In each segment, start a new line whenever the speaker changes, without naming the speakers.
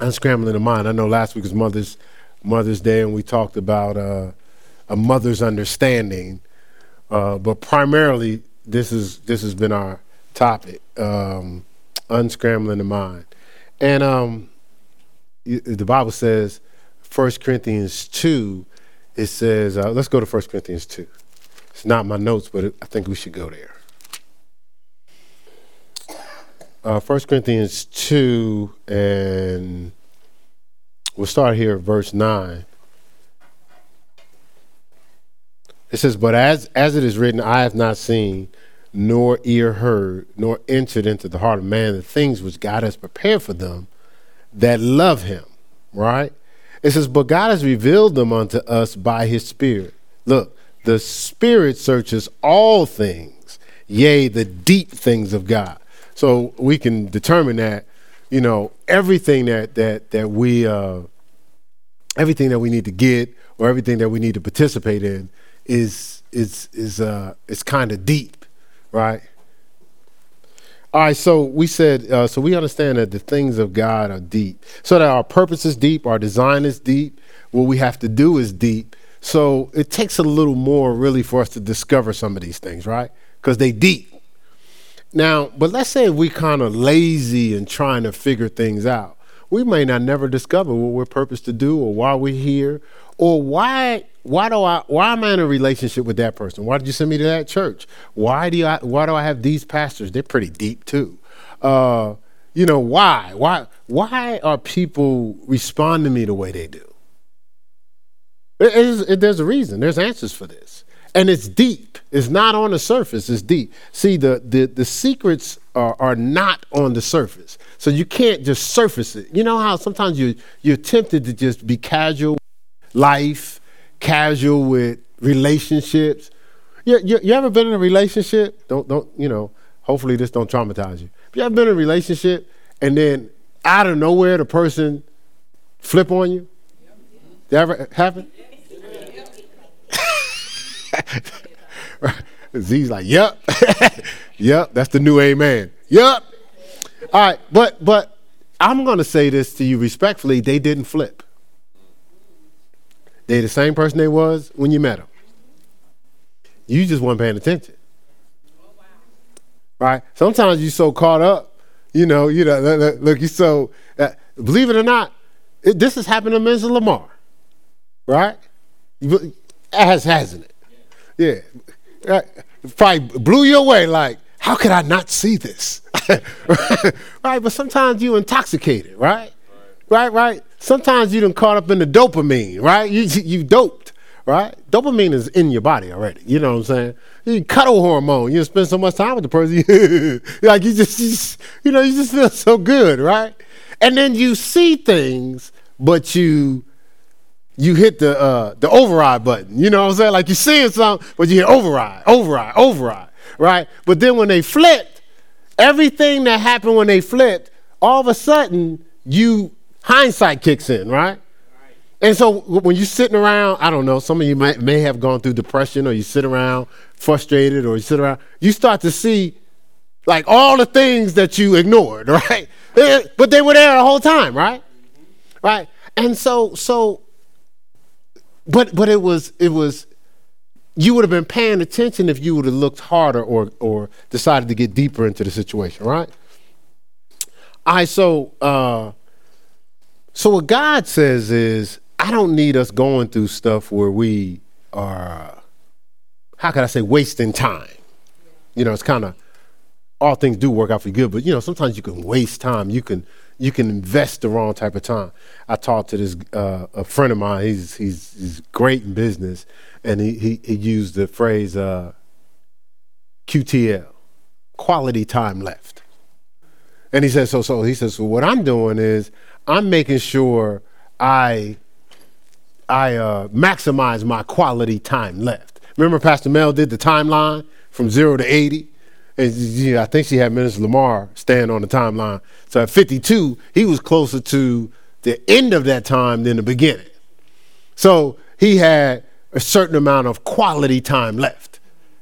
unscrambling the mind. I know last week was Mother's Mother's Day, and we talked about uh, a mother's understanding. Uh, but primarily, this is this has been our topic: um, unscrambling the mind. And um, the Bible says, 1 Corinthians two, it says, uh, let's go to 1 Corinthians two. It's not my notes, but it, I think we should go there. Uh, 1 Corinthians 2, and we'll start here at verse 9. It says, But as, as it is written, I have not seen, nor ear heard, nor entered into the heart of man the things which God has prepared for them that love him. Right? It says, But God has revealed them unto us by his Spirit. Look, the Spirit searches all things, yea, the deep things of God. So we can determine that, you know, everything that that that we uh, everything that we need to get or everything that we need to participate in is is is uh is kind of deep, right? All right, so we said, uh, so we understand that the things of God are deep. So that our purpose is deep, our design is deep, what we have to do is deep. So it takes a little more really for us to discover some of these things, right? Because they deep. Now, but let's say we kind of lazy and trying to figure things out. We may not never discover what we're purposed to do or why we're here or why why do I why am I in a relationship with that person? Why did you send me to that church? Why do I why do I have these pastors? They're pretty deep too. Uh, you know why why why are people responding to me the way they do? It, it, there's a reason. There's answers for this and it's deep. It's not on the surface. It's deep. See, the the, the secrets are, are not on the surface, so you can't just surface it. You know how sometimes you you're tempted to just be casual, life, casual with relationships. You, you, you ever been in a relationship? Don't don't you know? Hopefully this don't traumatize you. Have you ever been in a relationship and then out of nowhere the person flip on you? That ever happen? Z's like, yep, yep, that's the new amen. Yep. All right, but but I'm gonna say this to you respectfully. They didn't flip. They the same person they was when you met them. You just weren't paying attention. Right? Sometimes you so caught up, you know, you know, look, you so uh, believe it or not, it, this has happened to Mrs. Lamar, right? Has, hasn't it? Yeah. Uh, probably blew you away like, how could I not see this? right? But sometimes you intoxicated, right? Right, right. Sometimes you done caught up in the dopamine, right? You you doped, right? Dopamine is in your body already. You know what I'm saying? You cuddle hormone. You spend so much time with the person, like you just, you just, you know, you just feel so good, right? And then you see things, but you you hit the uh, the override button. You know what I'm saying? Like you're seeing something, but you hit override, override, override, right? But then when they flipped, everything that happened when they flipped, all of a sudden you hindsight kicks in, right? And so when you're sitting around, I don't know, some of you might, may have gone through depression or you sit around frustrated or you sit around, you start to see like all the things that you ignored, right? But they were there the whole time, right? Right? And so so but but it was it was you would have been paying attention if you would have looked harder or or decided to get deeper into the situation, right? I so uh so what God says is I don't need us going through stuff where we are how can I say wasting time. You know, it's kind of all things do work out for good, but you know, sometimes you can waste time. You can you can invest the wrong type of time. I talked to this uh, a friend of mine. He's he's he's great in business, and he he, he used the phrase uh, QTL, quality time left. And he says so. So he says so. What I'm doing is I'm making sure I I uh, maximize my quality time left. Remember, Pastor Mel did the timeline from zero to eighty. And, I think she had Minister Lamar stand on the timeline. So at 52, he was closer to the end of that time than the beginning. So he had a certain amount of quality time left.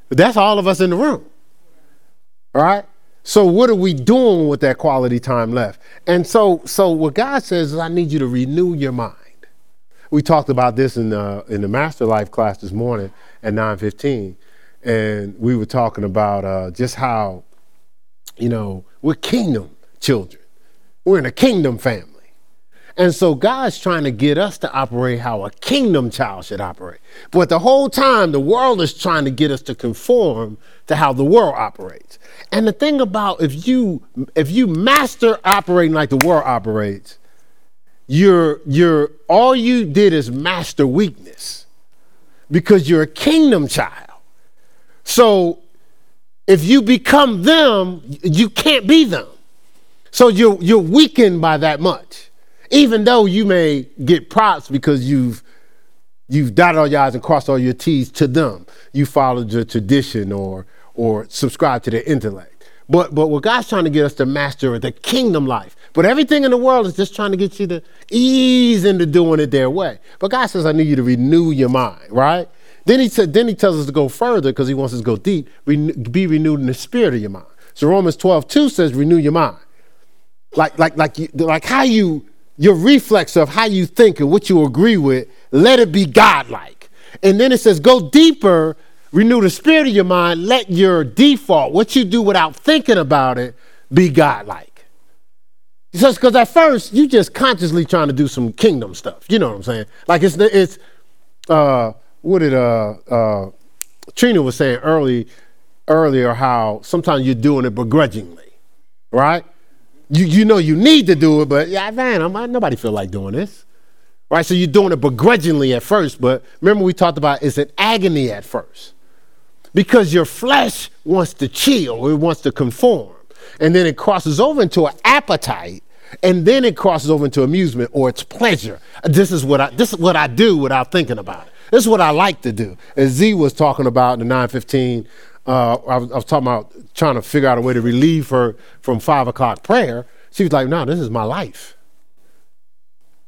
But that's all of us in the room. All right? So what are we doing with that quality time left? And so, so what God says is, I need you to renew your mind. We talked about this in the in the Master Life class this morning at 9:15, and we were talking about uh, just how, you know, we're kingdom children. We're in a kingdom family. And so God's trying to get us to operate how a kingdom child should operate. But the whole time, the world is trying to get us to conform to how the world operates. And the thing about if you if you master operating like the world operates, you're you're all you did is master weakness because you're a kingdom child. So if you become them, you can't be them. So you're you're weakened by that much even though you may get props because you've you've dotted all your I's and crossed all your T's to them. You followed the tradition or or subscribe to their intellect. But but what God's trying to get us to master the kingdom life. But everything in the world is just trying to get you to ease into doing it their way. But God says, I need you to renew your mind, right? Then he said, then he tells us to go further because he wants us to go deep. be renewed in the spirit of your mind. So Romans 12, 2 says, renew your mind. Like, like, like, you, like how you your reflex of how you think and what you agree with, let it be godlike. And then it says, go deeper, renew the spirit of your mind, let your default, what you do without thinking about it, be godlike. Just because at first you just consciously trying to do some kingdom stuff. You know what I'm saying? Like it's it's uh what did uh uh Trina was saying early earlier how sometimes you're doing it begrudgingly, right? you, you know you need to do it, but yeah, man, I'm, nobody feel like doing this. Right? So you're doing it begrudgingly at first, but remember we talked about it's an agony at first. Because your flesh wants to chill, it wants to conform. And then it crosses over into an appetite, and then it crosses over into amusement or it's pleasure. This is what I this is what I do without thinking about it. This is what I like to do. As Z was talking about in the 915 uh, I, was, I, was, talking about trying to figure out a way to relieve her from five o'clock prayer. She was like, "No, this is my life.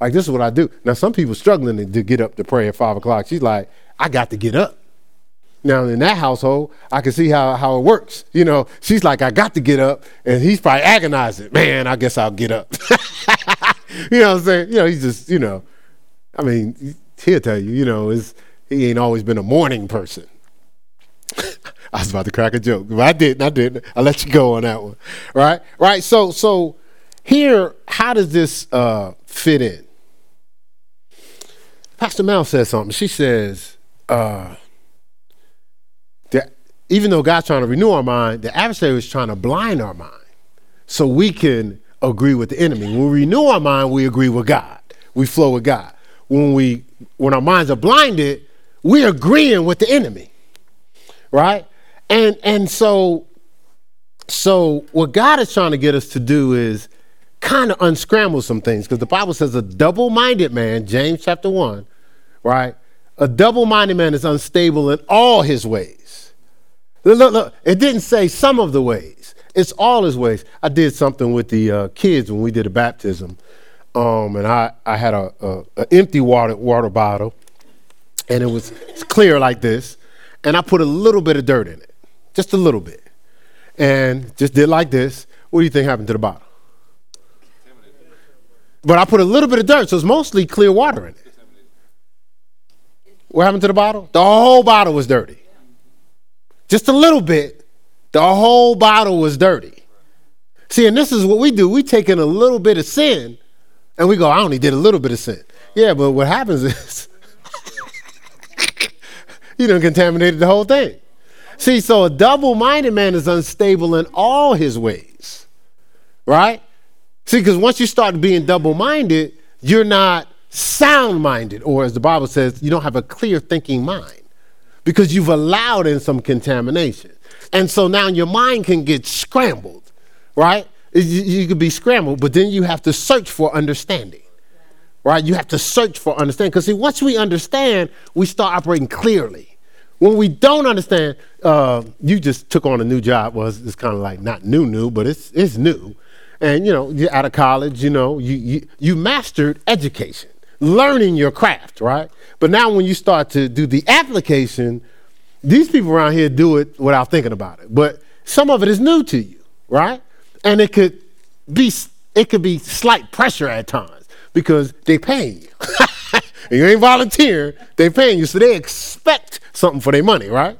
Like this is what I do." Now, some people struggling to, to get up to pray at five o'clock. She's like, "I got to get up." Now, in that household, I can see how, how it works. You know, she's like, I got to get up. And he's probably agonizing. Man, I guess I'll get up. you know what I'm saying? You know, he's just, you know, I mean, he'll tell you, you know, is he ain't always been a morning person. I was about to crack a joke, but I didn't. I didn't. I let you go on that one. Right? Right. So so here, how does this uh, fit in? Pastor Mel says something. She says uh, that even though God's trying to renew our mind, the adversary is trying to blind our mind so we can agree with the enemy. When we renew our mind, we agree with God. We flow with God. When we when our minds are blinded, we're agreeing with the enemy. Right? And and so so what God is trying to get us to do is kind of unscramble some things because the Bible says a double-minded man, James chapter 1, right? A double-minded man is unstable in all his ways. Look, look, look, it didn't say some of the ways. It's all his ways. I did something with the uh, kids when we did a baptism. Um, and I, I had a, a, a empty water water bottle, and it was clear like this, and I put a little bit of dirt in it just a little bit, and just did like this, what do you think happened to the bottle? But I put a little bit of dirt, so it's mostly clear water in it. What happened to the bottle? The whole bottle was dirty. Just a little bit, the whole bottle was dirty. See, and this is what we do. We take in a little bit of sin and we go, I only did a little bit of sin. Yeah, but what happens is you done contaminated the whole thing. See, so a double minded man is unstable in all his ways, right? See, because once you start being double minded, you're not sound minded, or as the Bible says, you don't have a clear thinking mind because you've allowed in some contamination. And so now your mind can get scrambled, right? You, could be scrambled, but then you have to search for understanding, right? You have to search for understanding. Because see, once we understand, we start operating clearly. When we don't understand, uh, you just took on a new job. Well, it's, it's kind of like not new, new, but it's it's new. And you know, you're out of college. You know, you you, you mastered education, learning your craft, right? But now when you start to do the application, these people around here do it without thinking about it. But some of it is new to you, right? And it could be it could be slight pressure at times because they paying you. you ain't volunteering, they paying you, so they expect something for their money, right?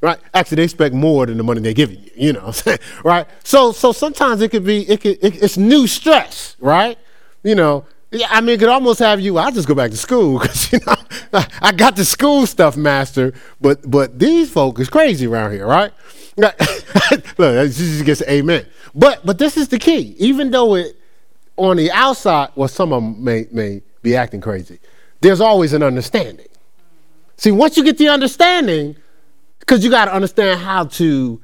Right? Actually, they expect more than the money they're giving you. You know, right? So, so sometimes it could be, it could, it, it's new stress, right? You know, yeah, I mean, it could almost have you. I'll just go back to school because you know I got the school stuff mastered, but but these folk is crazy around here, right? Look, this just gets amen. But but this is the key. Even though it on the outside, well, some of them may may be acting crazy. There's always an understanding. See, once you get the understanding, because you got to understand how to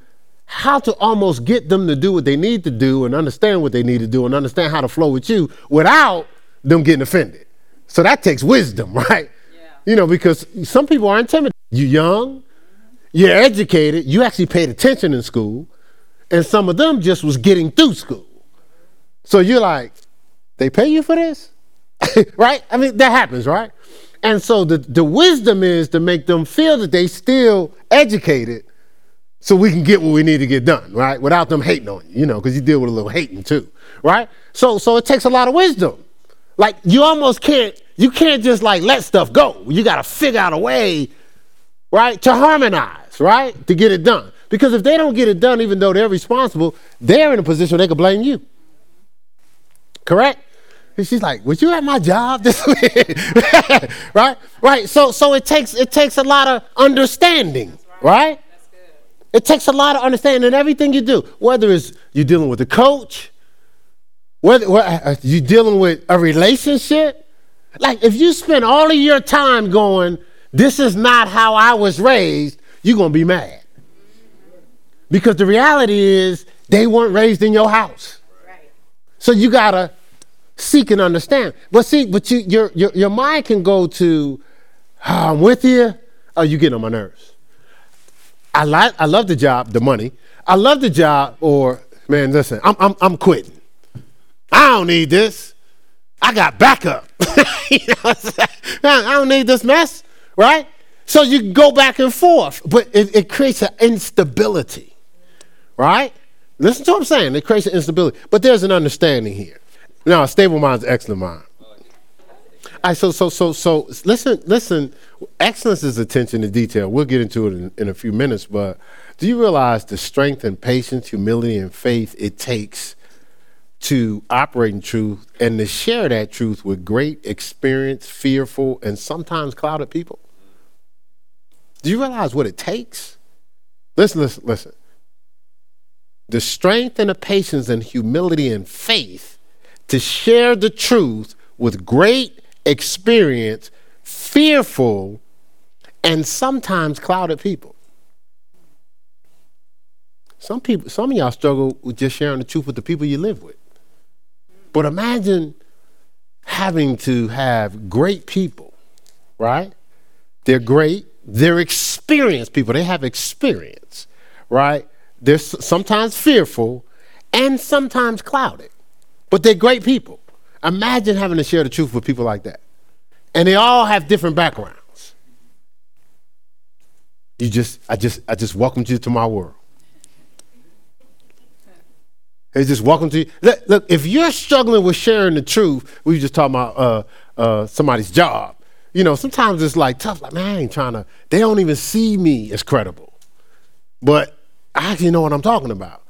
how to almost get them to do what they need to do and understand what they need to do and understand how to flow with you without them getting offended. So that takes wisdom, right? Yeah. You know, because some people are intimidated. You're young, you're educated, you actually paid attention in school, and some of them just was getting through school. So you're like, they pay you for this? right? I mean, that happens, right? And so the, the wisdom is to make them feel that they still educated so we can get what we need to get done, right? Without them hating on you, you know, because you deal with a little hating too, right? So so it takes a lot of wisdom. Like you almost can't, you can't just like let stuff go. You got to figure out a way, right, to harmonize, right, to get it done. Because if they don't get it done, even though they're responsible, they're in a position where they can blame you. Correct? And she's like, "Would you have my job this week?" right? Right. So, so it takes it takes a lot of understanding, right? right? It takes a lot of understanding in everything you do, whether it's you're dealing with a coach, whether, whether uh, you're dealing with a relationship. Like if you spend all of your time going, "This is not how I was raised," you're gonna be mad because the reality is they weren't raised in your house. Right. So you gotta seek and understand. But see, but you, your, your, your mind can go to, oh, I'm with you, oh, you get on my nerves. I, like, I love the job, the money. I love the job, or, man, listen, I'm, I'm, I'm quitting. I don't need this. I got backup. you know I don't need this mess, right? So you go back and forth, but it, it creates an instability, right? Listen to what I'm saying. It creates an instability. But there's an understanding here. Now, a stable mind is excellent mind. I so so so so listen listen. Excellence is attention to detail. We'll get into it in, in a few minutes, but do you realize the strength and patience, humility and faith it takes to operate in truth and to share that truth with great experienced, fearful, and sometimes clouded people? Do you realize what it takes? Listen, listen, listen. The strength and the patience and humility and faith to share the truth with great experience, fearful, and sometimes clouded people. Some people, some of y'all struggle with just sharing the truth with the people you live with. But imagine having to have great people, right? They're great, they're experienced people, they have experience, right? They're sometimes fearful and sometimes clouded. But they're great people. Imagine having to share the truth with people like that. And they all have different backgrounds. You just, I just, I just welcomed you to my world. They just welcome to you. Look, look, if you're struggling with sharing the truth, we just talking about uh, uh, somebody's job. You know, sometimes it's like tough. Like, man, I ain't trying to. They don't even see me as credible, but I actually know what I'm talking about.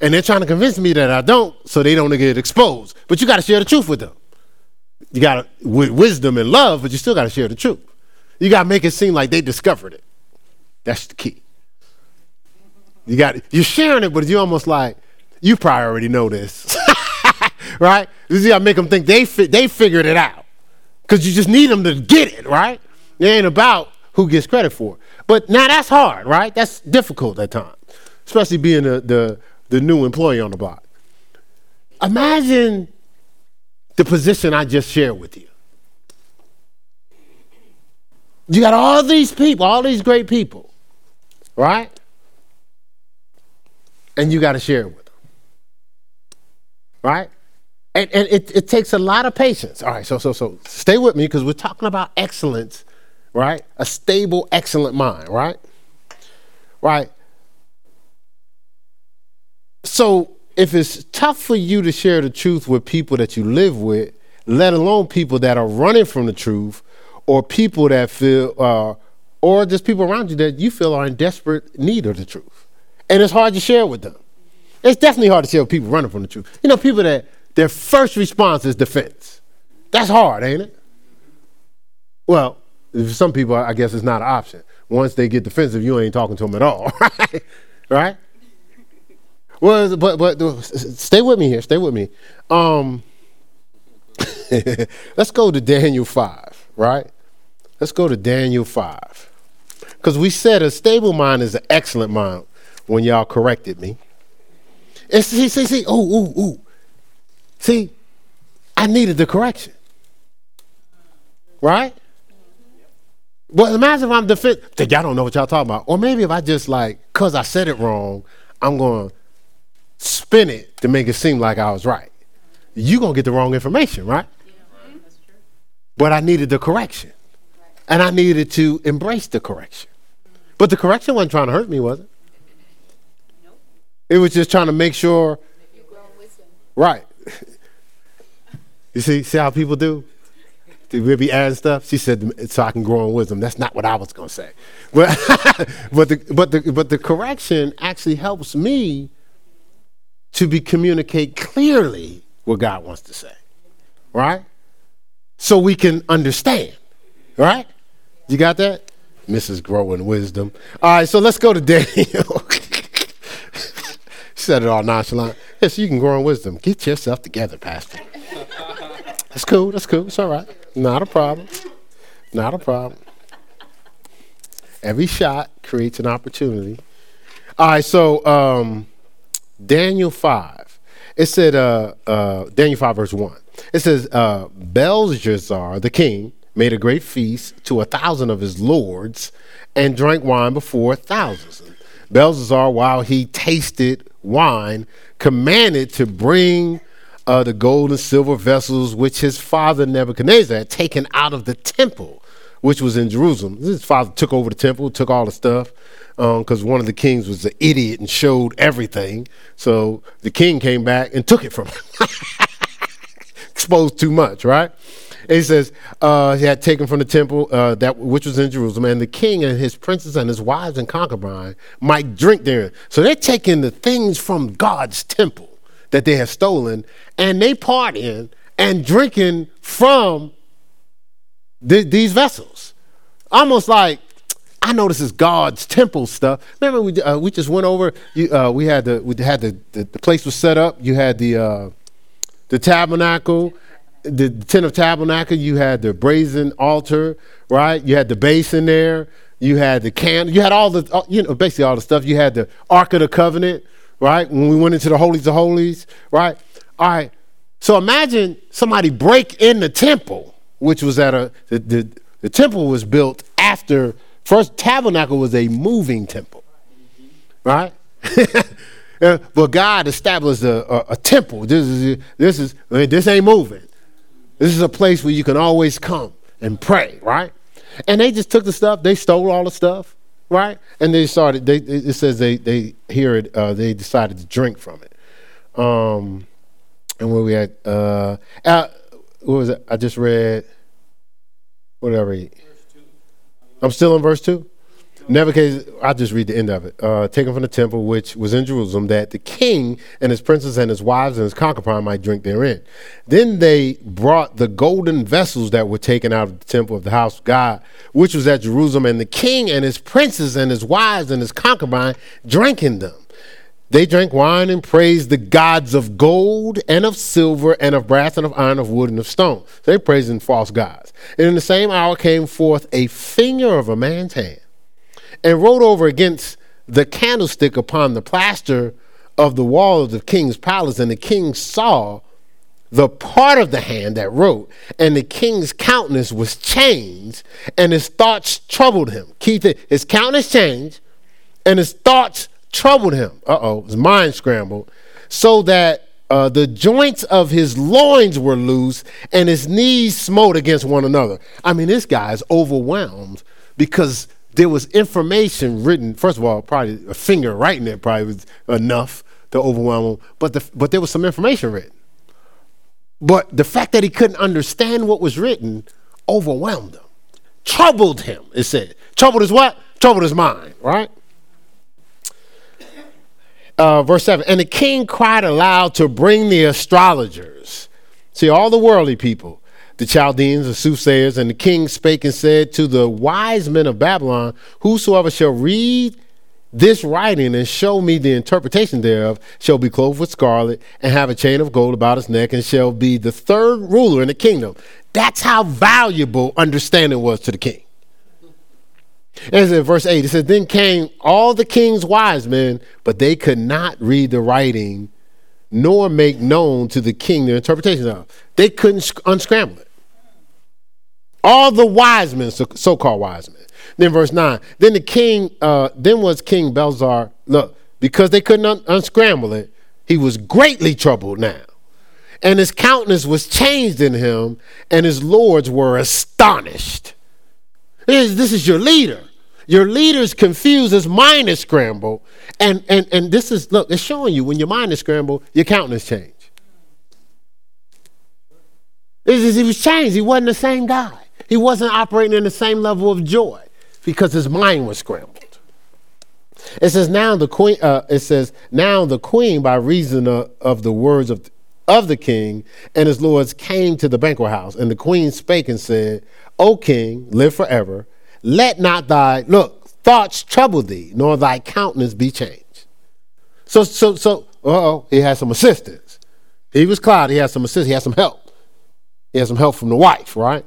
And they're trying to convince me that I don't, so they don't get exposed. But you got to share the truth with them. You got to, with wisdom and love, but you still got to share the truth. You got to make it seem like they discovered it. That's the key. You got you're sharing it, but you almost like you probably already know this, right? You got to make them think they fi- they figured it out, because you just need them to get it, right? It ain't about who gets credit for it. But now that's hard, right? That's difficult at times, especially being the the the new employee on the block. Imagine the position I just shared with you. You got all these people, all these great people, right? And you got to share it with them, right? And, and it, it takes a lot of patience. All right, so so so stay with me because we're talking about excellence, right? A stable, excellent mind, right? Right. so if it's tough for you to share the truth with people that you live with, let alone people that are running from the truth, or people that feel, uh, or just people around you that you feel are in desperate need of the truth, and it's hard to share with them. It's definitely hard to share with people running from the truth. You know, people that their first response is defense. That's hard, ain't it? Well, for some people, I guess it's not an option. Once they get defensive, you ain't talking to them at all, right? right? Well, but but stay with me here. Stay with me. Um, let's go to Daniel five, right? Let's go to Daniel five, because we said a stable mind is an excellent mind. When y'all corrected me, and see, see, see. Oh, ooh, ooh. See, I needed the correction, right? Well, imagine if I'm defend. Y'all don't know what y'all talking about. Or maybe if I just like, cause I said it wrong, I'm going to spin it to make it seem like I was right. You gonna get the wrong information, right? But I needed the correction, and I needed to embrace the correction. But the correction wasn't trying to hurt me, was it? It was just trying to make sure. Right. you see, see how people do? we'll be adding stuff. She said, so I can grow in wisdom. That's not what I was going to say. But, but, the, but, the, but the correction actually helps me to be communicate clearly what God wants to say. Right? So we can understand. Right? You got that? Mrs. Growing Wisdom. All right, so let's go to Daniel. Said it all nonchalant. Yes, you can grow in wisdom. Get yourself together, Pastor. That's cool. That's cool. It's all right. Not a problem. Not a problem. Every shot creates an opportunity. All right, so um, Daniel 5. It said, uh, uh, Daniel 5, verse 1. It says, uh, Belshazzar, the king, made a great feast to a thousand of his lords and drank wine before thousands. Belshazzar, while he tasted wine, commanded to bring uh, the gold and silver vessels which his father Nebuchadnezzar had taken out of the temple, which was in Jerusalem. His father took over the temple, took all the stuff, because um, one of the kings was an idiot and showed everything. So the king came back and took it from him. Exposed too much, right? He says uh, he had taken from the temple uh, that which was in Jerusalem, and the king and his princes and his wives and concubines might drink there. So they're taking the things from God's temple that they have stolen, and they partying and drinking from th- these vessels. Almost like I know this is God's temple stuff. Remember, we uh, we just went over. You, uh, we had the we had the, the, the place was set up. You had the uh, the tabernacle, the, tent of tabernacle. You had the brazen altar, right? You had the basin there. You had the can. You had all the uh, you know basically all the stuff. You had the ark of the covenant, right? When we went into the holies of holies, right? All right. So imagine somebody break in the temple, which was at a the, the, the temple was built after first tabernacle was a moving temple, right? Uh, but God established a, a, a, temple. This is this is this ain't moving. This is a place where you can always come and pray, right? And they just took the stuff. They stole all the stuff right? And they started. They it says they they hear it. Uh, they decided to drink from it. Um, and where we at? Uh, uh, what was it? I just read. Whatever. I'm still in verse two. Nebuchadnezzar, I'll just read the end of it. Uh, taken from the temple which was in Jerusalem, that the king and his princes and his wives and his concubine might drink therein. Then they brought the golden vessels that were taken out of the temple of the house of God, which was at Jerusalem, and the king and his princes and his wives and his concubine drank in them. They drank wine and praised the gods of gold and of silver and of brass and of iron, of wood and of stone. So they praising false gods. And in the same hour came forth a finger of a man's hand and wrote over against the candlestick upon the plaster of the wall of the king's palace. And the king saw the part of the hand that wrote, and the king's countenance was changed, and his thoughts troubled him. Keith, his countenance changed, and his thoughts troubled him. Uh oh, his mind scrambled, so that uh, the joints of his loins were loose, and his knees smote against one another. I mean, this guy is overwhelmed because there was information written. First of all, probably a finger writing it probably was enough to overwhelm him, but the, but there was some information written. But the fact that he couldn't understand what was written overwhelmed him, troubled him. It said, troubled his what? Troubled his mind. Right. Uh, verse 7 And the king cried aloud to bring the astrologers. See, all the worldly people the Chaldeans, the soothsayers, and the king spake and said to the wise men of Babylon, Whosoever shall read this writing and show me the interpretation thereof shall be clothed with scarlet and have a chain of gold about his neck and shall be the third ruler in the kingdom. That's how valuable understanding was to the king. As in verse 8, it says, Then came all the king's wise men, but they could not read the writing nor make known to the king their interpretation of. They couldn't unscramble it. All the wise men, so called wise men. Then verse 9. Then the king, uh, then was King Belzar, look, because they couldn't un- unscramble it, he was greatly troubled now. And his countenance was changed in him, and his lords were astonished. This, this is your leader. Your leader's confused, his mind is scrambled. And, and, and this is, look, it's showing you when your mind is scrambled, your countenance change. He was changed. He wasn't the same guy. He wasn't operating in the same level of joy because his mind was scrambled. It says now the queen. Uh, it says now the queen, by reason of, of the words of of the king and his lords, came to the banquet house, and the queen spake and said, "O king, live forever. Let not thy look thoughts trouble thee, nor thy countenance be changed." So, so, so. Oh, he had some assistance. He was cloudy. He had some assistance. He had some help. He had some help from the wife, right?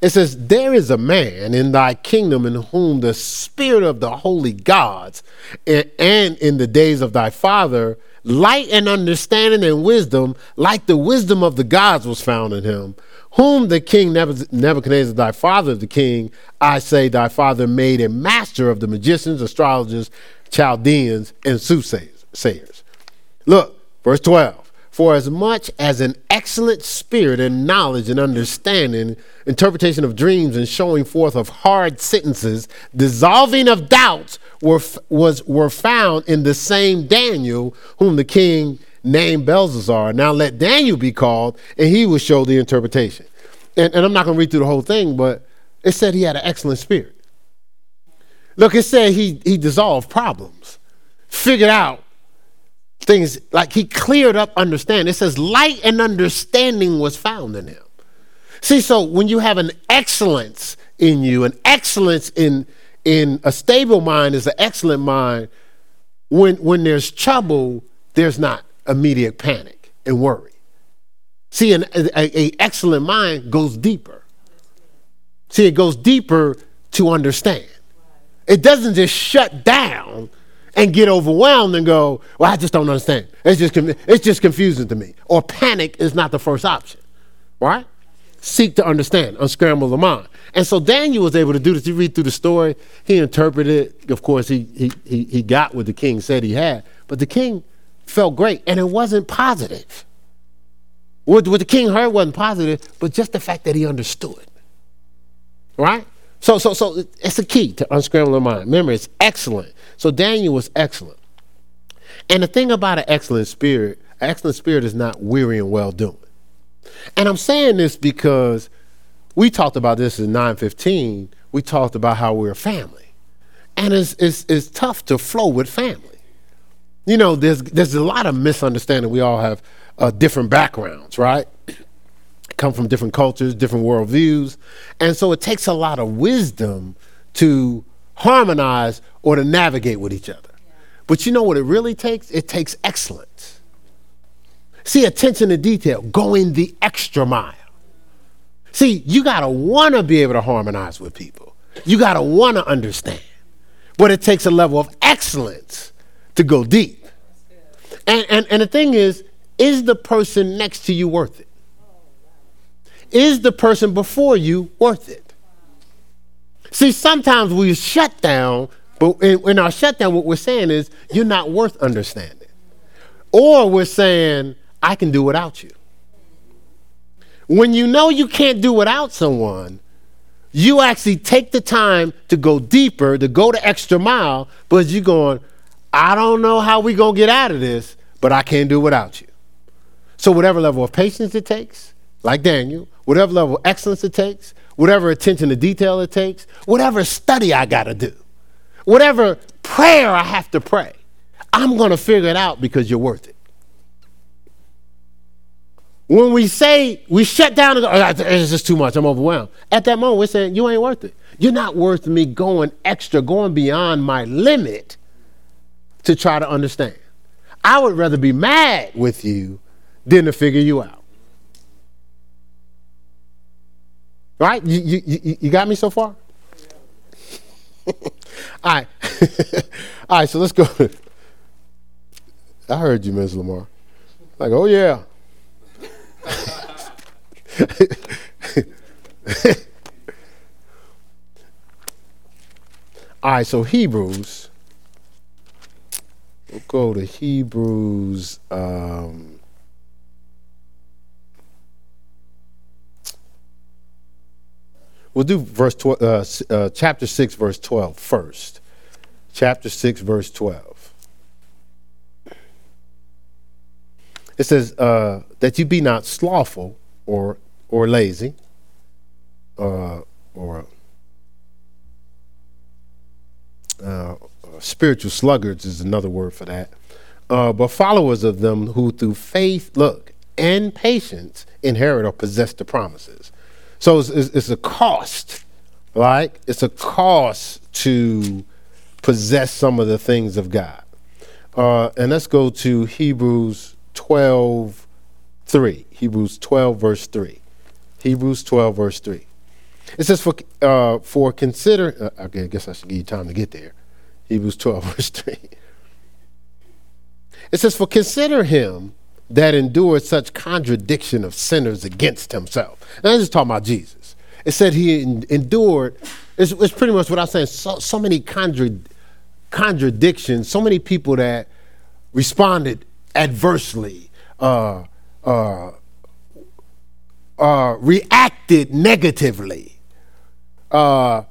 It says, There is a man in thy kingdom in whom the spirit of the holy gods and, in the days of thy father, light and understanding and wisdom, like the wisdom of the gods, was found in him. Whom the king Nebuchadnezzar, thy father, the king, I say, thy father made a master of the magicians, astrologers, Chaldeans, and soothsayers. Look, verse 12. For as much as an excellent spirit and knowledge and understanding, interpretation of dreams and showing forth of hard sentences, dissolving of doubts were, was, were found in the same Daniel, whom the king named Belteshazzar. Now let Daniel be called, and he will show the interpretation. And, and I'm not going to read through the whole thing, but it said he had an excellent spirit. Look, it said he, he dissolved problems, figured out things like he cleared up understanding. It says light and understanding was found in him. See, so when you have an excellence in you, an excellence in in a stable mind is an excellent mind. When when there's trouble, there's not immediate panic and worry. See, an a, a excellent mind goes deeper. See, it goes deeper to understand. It doesn't just shut down and get overwhelmed and go, well, I just don't understand. It's just, it's just confusing to me. Or panic is not the first option, right? Seek to understand, unscramble the mind. And so Daniel was able to do this. You read through the story, he interpreted it. Of course, he, he, he, he got what the king said he had, but the king felt great, and it wasn't positive. What, what the king heard wasn't positive, but just the fact that he understood, right? So, so, so it's a key to unscramble the mind. Remember, it's excellent. So Daniel was excellent. And the thing about an excellent spirit, an excellent spirit is not weary and well doing. And I'm saying this because we talked about this in 915. We talked about how we're a family. And it's, it's, it's tough to flow with family. You know, there's, there's a lot of misunderstanding. We all have uh, different backgrounds, right? Come from different cultures, different worldviews. And so it takes a lot of wisdom to harmonize or to navigate with each other. But you know what it really takes? It takes excellence. See, attention to detail, going the extra mile. See, you got to want to be able to harmonize with people. You got to want to understand. But it takes a level of excellence to go deep. And, and, and the thing is, is the person next to you worth it? Is the person before you worth it? See, sometimes we shut down, but in, our shutdown, what we're saying is, you're not worth understanding. Or we're saying, I can do without you. When you know you can't do without someone, you actually take the time to go deeper, to go the extra mile, but you're going, I don't know how we're going to get out of this, but I can't do without you. So, whatever level of patience it takes, like Daniel, whatever level of excellence it takes, whatever attention to detail it takes, whatever study I got to do, whatever prayer I have to pray, I'm going to figure it out because you're worth it. When we say we shut down and go, oh, it's just too much, I'm overwhelmed. At that moment, we're saying, you ain't worth it. You're not worth me going extra, going beyond my limit to try to understand. I would rather be mad with you than to figure you out. Right? You, you, you got me so far? All right. All right, so let's go. I heard you, Ms. Lamar. Like, oh, yeah. All right, so Hebrews. We'll go to Hebrews. Um, we'll do verse tw- uh, uh, chapter 6, verse 12 first. Chapter 6, verse 12. It says, uh, that you be not slothful or, or lazy uh, or uh, spiritual sluggards is another word for that. Uh, but followers of them who through faith, look, and patience inherit or possess the promises. So it's, it's, a cost, right? It's a cost to possess some of the things of God. Uh, and let's go to Hebrews 12, 3. Hebrews 12, verse 3. Hebrews 12, verse 3. It says, for, uh, for consider, uh, okay, I guess I should give you time to get there. Hebrews 12, verse 3. It says, For consider him that endured such contradiction of sinners against himself. And I'm just talking about Jesus. It said he endured, it's, it's, pretty much what I'm saying, so, so many contra, contradictions, so many people that responded adversely, uh, uh, uh, reacted negatively, uh,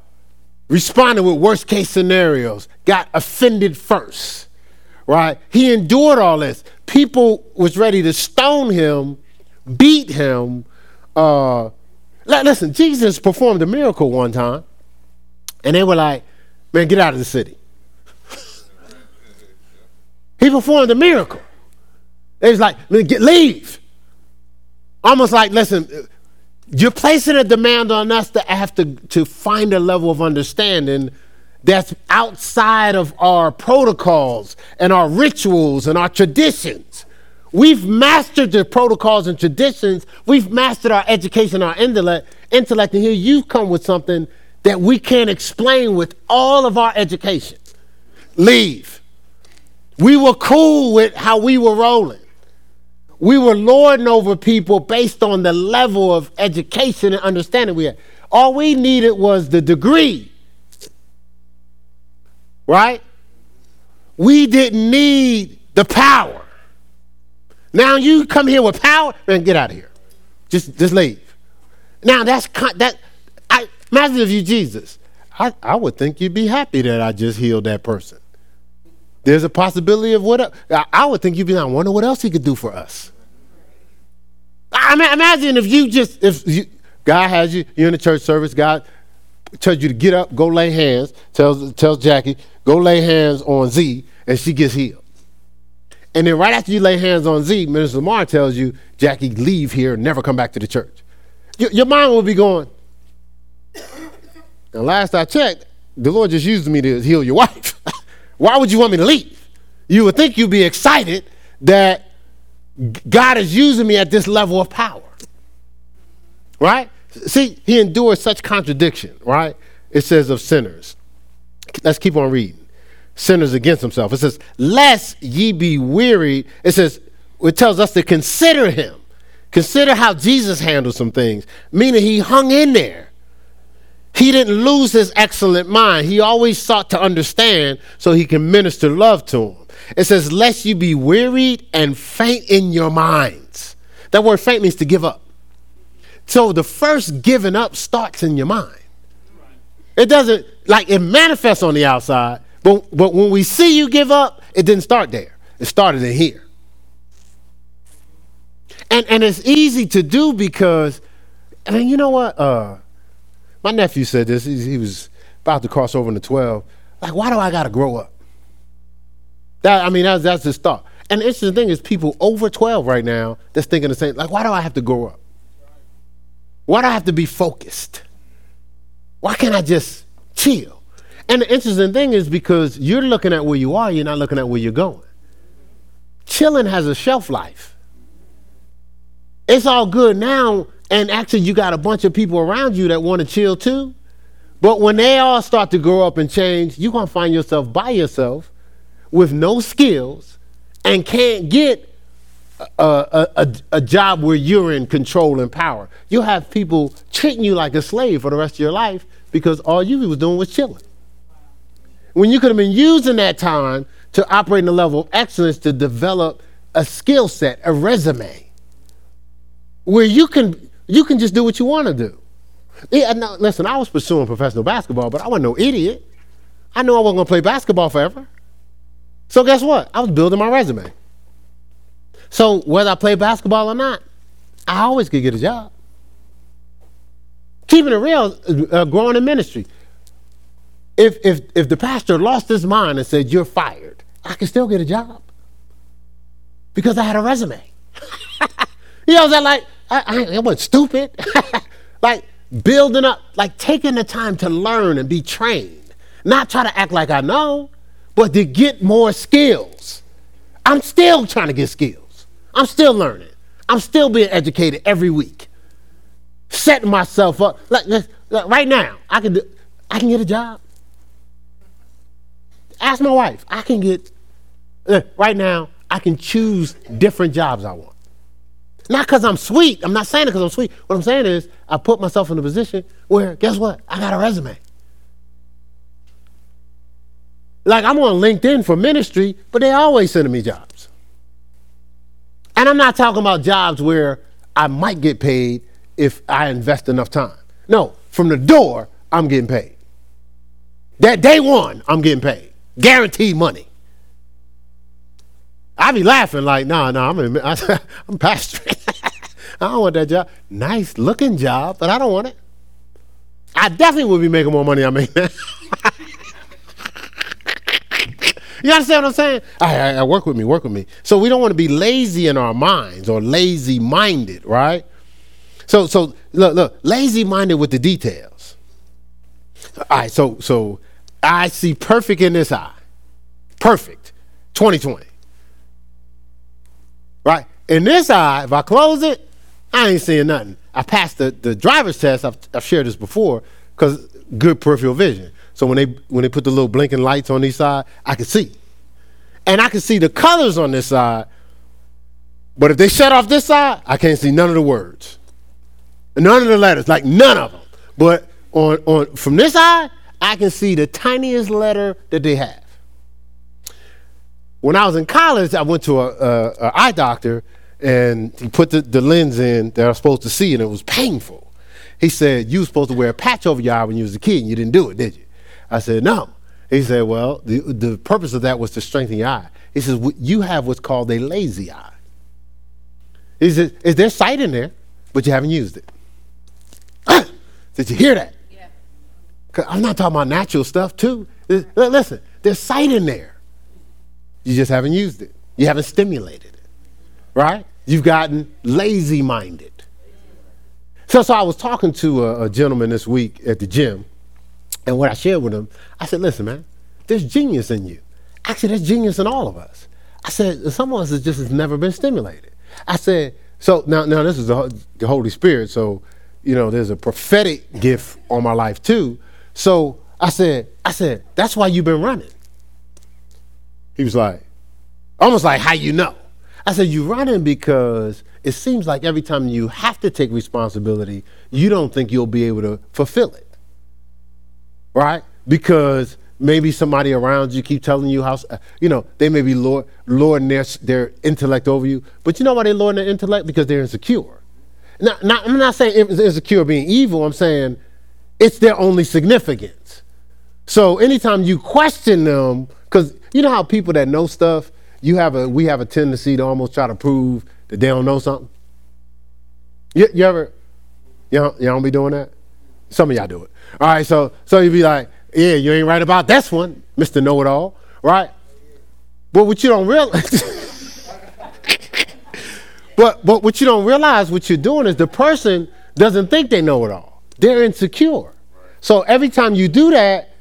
responded with worst case scenarios, got offended first, right? He endured all this. People was ready to stone him, beat him. Uh, listen, Jesus performed a miracle one time, and they were like, "Man, get out of the city." he performed a miracle. They was like, "Get leave." Almost like, listen, you're placing a demand on us to have to, to find a level of understanding that's outside of our protocols and our rituals and our traditions. We've mastered the protocols and traditions. We've mastered our education, our intellect, intellect, and here you come with something that we can't explain with all of our education. Leave. We were cool with how we were rolling. We were lording over people based on the level of education and understanding we had. All we needed was the degree. Right? We didn't need the power. Now you come here with power and get out of here. Just just leave. Now that's that I imagine if you Jesus. I, I would think you'd be happy that I just healed that person. There's a possibility of what I would think you'd be. I wonder what else he could do for us. I mean, imagine if you just if you, God has you, you're in the church service. God tells you to get up, go lay hands. Tells tells Jackie go lay hands on Z, and she gets healed. And then right after you lay hands on Z, Minister Lamar tells you, Jackie, leave here, never come back to the church. Your, your mind will be going. And last I checked, the Lord just used me to heal your wife. Why would you want me to leave? You would think you'd be excited that God is using me at this level of power. Right? See, he endured such contradiction, right? It says of sinners. Let's keep on reading. Sinners against himself. It says, lest ye be weary. It says, it tells us to consider him. Consider how Jesus handled some things, meaning he hung in there. He didn't lose his excellent mind. He always sought to understand so he can minister love to him. It says, Lest you be wearied and faint in your minds. That word faint means to give up. So the first giving up starts in your mind. It doesn't, like, it manifests on the outside, but, but when we see you give up, it didn't start there. It started in here. And and it's easy to do because, I mean, you know what? Uh, my nephew said this. He, he was about to cross over into 12. Like, why do I got to grow up? That I mean, that's that's his thought. And the interesting thing is, people over 12 right now that's thinking the same. Like, why do I have to grow up? Why do I have to be focused? Why can't I just chill? And the interesting thing is because you're looking at where you are, you're not looking at where you're going. Chilling has a shelf life. It's all good now, and actually, you got a bunch of people around you that want to chill too. But when they all start to grow up and change, you're going to find yourself by yourself with no skills and can't get a, a, a, a, job where you're in control and power. You'll have people treating you like a slave for the rest of your life because all you was doing was chilling. When you could have been using that time to operate in a level of excellence to develop a skill set, a resume, where you can you can just do what you want to do. Yeah, no, listen, I was pursuing professional basketball, but I wasn't no idiot. I knew I wasn't gonna play basketball forever. So guess what? I was building my resume. So whether I play basketball or not, I always could get a job. Keeping it real, uh, growing in ministry. If, if, if the pastor lost his mind and said, You're fired, I could still get a job because I had a resume. you know, that like, I, I, I wasn't stupid. like, building up, like taking the time to learn and be trained, not try to act like I know but to get more skills. I'm still trying to get skills. I'm still learning. I'm still being educated every week. Setting myself up. Like, like right now, I can do, I can get a job. Ask my wife. I can get right now. I can choose different jobs I want. Not because I'm sweet. I'm not saying it because I'm sweet. What I'm saying is I put myself in a position where guess what? I got a resume. Like I'm on LinkedIn for ministry, but they always sending me jobs. And I'm not talking about jobs where I might get paid if I invest enough time. No, from the door, I'm getting paid. That day one, I'm getting paid. Guaranteed money. I be laughing like, no, no, I'm, I'm pastoring. I don't want that job. Nice looking job, but I don't want it. I definitely would be making more money I now. You understand what I'm saying? I, I, I work with me, work with me. So we don't want to be lazy in our minds or lazy minded, right? So so look look lazy minded with the details. All right, so so I see perfect in this eye, perfect, 2020. Right in this eye, if I close it, I ain't seeing nothing. I passed the, the driver's test. I've, I've shared this before because good peripheral vision. So when they when they put the little blinking lights on each side, I can see. And I can see the colors on this side. But if they shut off this side, I can't see none of the words. None of the letters, like none of them. But on, on from this side, I can see the tiniest letter that they have. When I was in college, I went to a, a, a eye doctor and he put the, the lens in that I was supposed to see, and it was painful. He said, You were supposed to wear a patch over your eye when you was a kid, and you didn't do it, did you? I said, no. He said, well, the, the purpose of that was to strengthen your eye. He says, you have what's called a lazy eye. He says, is there sight in there, but you haven't used it? Did you hear that? Yeah. I'm not talking about natural stuff, too. Listen, there's sight in there. You just haven't used it. You haven't stimulated it, right? You've gotten lazy minded. So, so I was talking to a, a gentleman this week at the gym, and what I shared with him, I said, listen, man, there's genius in you. Actually, there's genius in all of us. I said, some of us has just has never been stimulated. I said, so now, now this is the, the Holy Spirit. So, you know, there's a prophetic gift on my life too. So I said, I said, that's why you've been running. He was like, almost like how you know. I said, you're running because it seems like every time you have to take responsibility, you don't think you'll be able to fulfill it right? Because maybe somebody around you keep telling you how, you know, they may be lord, lording their, their intellect over you. But you know why they're lord their intellect? Because they're insecure. I'm not saying insecure being evil. I'm saying it's their only significance. So anytime you question them, because you know how people that know stuff, you have a we have a tendency to almost try to prove that they don't know something. You, you ever, don't, you don't be doing that? Some of y'all do it. All right, so so you be like, yeah, you ain't right about this one, Mr. Know It All, right? But what you don't realize, but but what you don't realize, what you're doing is the person doesn't think they know it all. They're insecure. So every time you do that,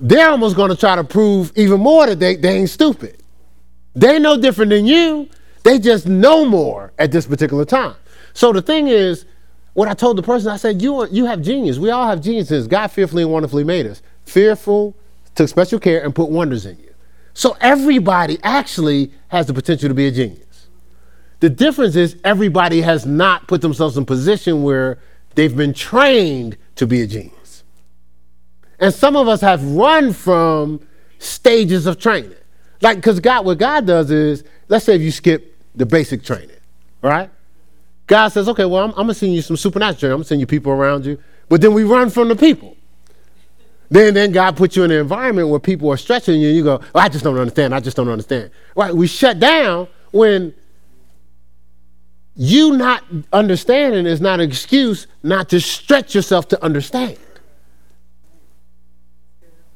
they're almost going to try to prove even more that they, they ain't stupid. They no different than you. They just know more at this particular time. So the thing is, what I told the person, I said, you, you have genius. We all have geniuses. God fearfully and wonderfully made us. Fearful, took special care, and put wonders in you. So everybody actually has the potential to be a genius. The difference is everybody has not put themselves in position where they've been trained to be a genius. And some of us have run from stages of training. Like, because God, what God does is, let's say if you skip the basic training, right? God says, okay, well, I'm, I'm going to send you some supernatural training. I'm going to send you people around you. But then we run from the people. Then, then God puts you in an environment where people are stretching you and you go, oh, I just don't understand. I just don't understand. Right? We shut down when you not understanding is not an excuse not to stretch yourself to understand.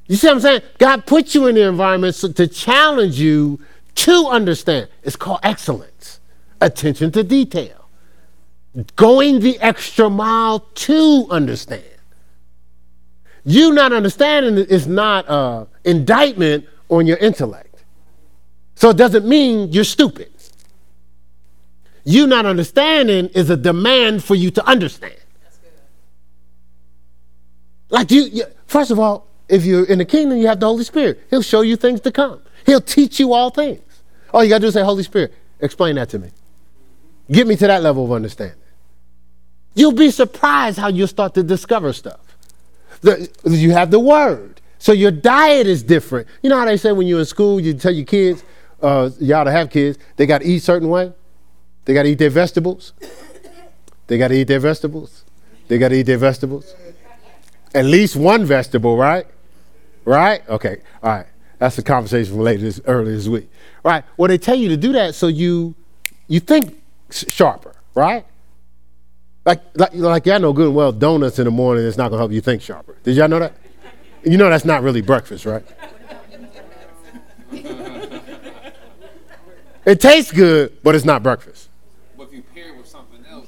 You see what I'm saying? God put you in the environment so, to challenge you to understand. It's called excellence, attention to detail, going the extra mile to understand. You not understanding is not an indictment on your intellect. So it doesn't mean you're stupid. You not understanding is a demand for you to understand. Like you, you, first of all, if you're in the kingdom, you have the Holy Spirit. He'll show you things to come. He'll teach you all things. All you got to do is say, Holy Spirit, explain that to me. Get me to that level of understanding. You'll be surprised how you'll start to discover stuff. The, you have the word. So your diet is different. You know how they say when you're in school, you tell your kids, uh, y'all to have kids, they got to eat certain way? They got to eat their vegetables. They got to eat their vegetables. They got to eat their vegetables. At least one vegetable, right? Right? Okay. All right. That's a conversation from later this earlier this week. Right? Well, they tell you to do that so you you think sharper, right? Like, like, like y'all know good and well, donuts in the morning is not gonna help you think sharper. Did y'all know that? You know that's not really breakfast, right? it tastes good, but it's not breakfast.
But if you pair it with something else,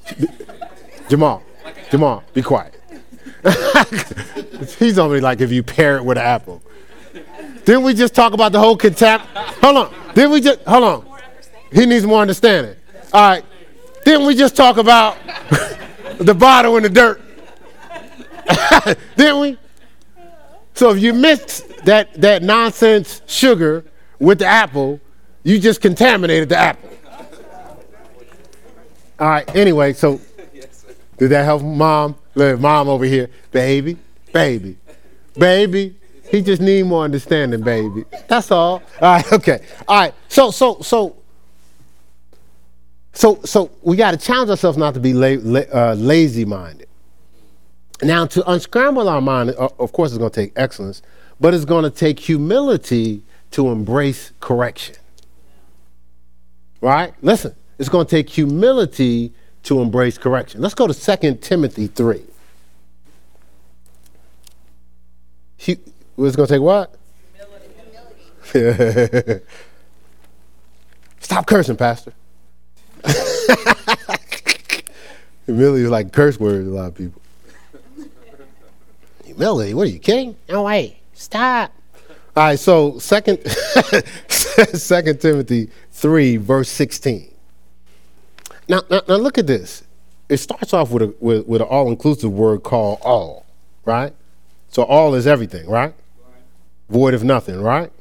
Jamal, Jamal, be quiet. He's only like if you pair it with an apple. Didn't we just talk about the whole contempt? Hold on. Didn't we just hold on? He needs more understanding. All right. Didn't we just talk about the bottle in the dirt. Didn't we? So if you mix that, that nonsense sugar with the apple, you just contaminated the apple. All right, anyway, so did that help mom? Look, mom over here, baby, baby, baby. He just need more understanding, baby. That's all. All right, okay. All right. So, so, so so, so we got to challenge ourselves not to be la- la- uh, lazy minded. Now, to unscramble our mind, of course, it's going to take excellence, but it's going to take humility to embrace correction. Right? Listen, it's going to take humility to embrace correction. Let's go to 2 Timothy 3. He, it's going to take what? Humility. Stop cursing, Pastor. Humility is like curse words a lot of people. Humility, what are you kidding? No way. Stop. All right, so second second Timothy 3, verse 16. Now, now, now look at this. It starts off with, a, with, with an all-inclusive word called all, right? So all is everything, right? right? Void of nothing, right?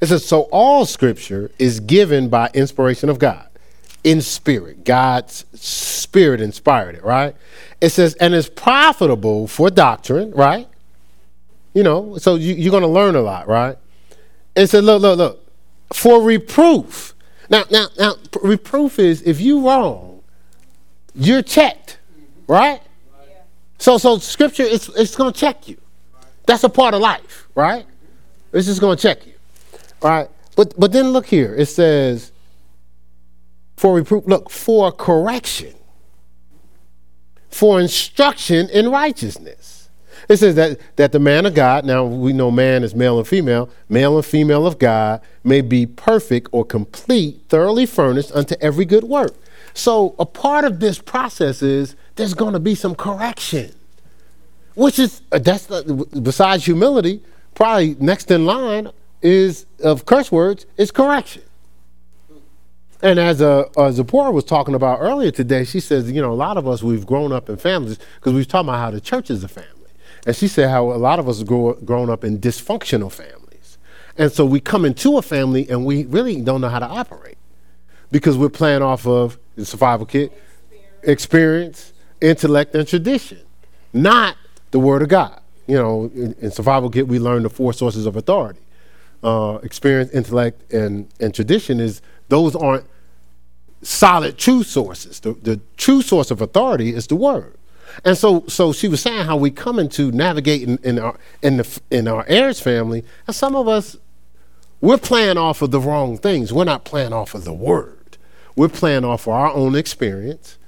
It says, so all scripture is given by inspiration of God in spirit. God's spirit inspired it, right? It says, and it's profitable for doctrine, right? You know, so you, are going to learn a lot, right? It says, look, look, look, for reproof. Now, now, now, reproof is if you wrong, you're checked, right? So, so scripture, it's, it's going to check you. That's a part of life, right? It's just going to check you, right? But, but then look here. It says, for reproof, look, for correction. for instruction in righteousness. It says that, that the man of God, now we know man is male and female, male and female of God may be perfect or complete, thoroughly furnished unto every good work. So a part of this process is there's going to be some correction, which is, uh, that's the, besides humility, probably next in line is of curse words is correction. And as a uh, Zipporah was talking about earlier today, she says, you know, a lot of us we've grown up in families because we was talking about how the church is a family, and she said how a lot of us grow grown up in dysfunctional families, and so we come into a family and we really don't know how to operate because we're playing off of the survival kit, experience, intellect, and tradition, not the Word of God. You know, in, in survival kit we learn the four sources of authority: uh, experience, intellect, and and tradition is those aren't solid true sources. The, the true source of authority is the word. And so, so she was saying how we come into navigating in our in the in our heirs family, and some of us we're playing off of the wrong things. We're not playing off of the word. We're playing off of our own experience,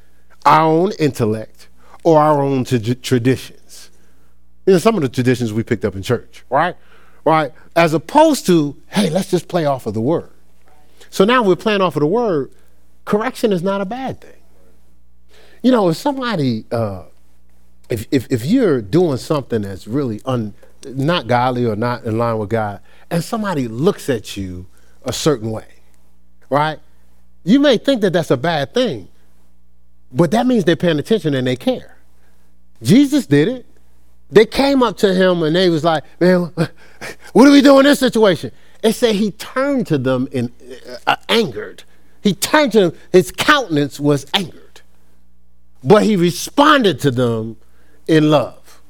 our own intellect, or our own t- traditions. You know, some of the traditions we picked up in church, right? Right? As opposed to, hey, let's just play off of the word. So now we're playing off of the word. Correction is not a bad thing. You know, if somebody, uh, if, if, if you're doing something that's really un, not godly or not in line with God, and somebody looks at you a certain way, right? You may think that that's a bad thing, but that means they're paying attention and they care. Jesus did it. They came up to him and they was like, man, what do we do in this situation? It said he turned to them in uh, angered. He turned to them, his countenance was angered. But he responded to them in love.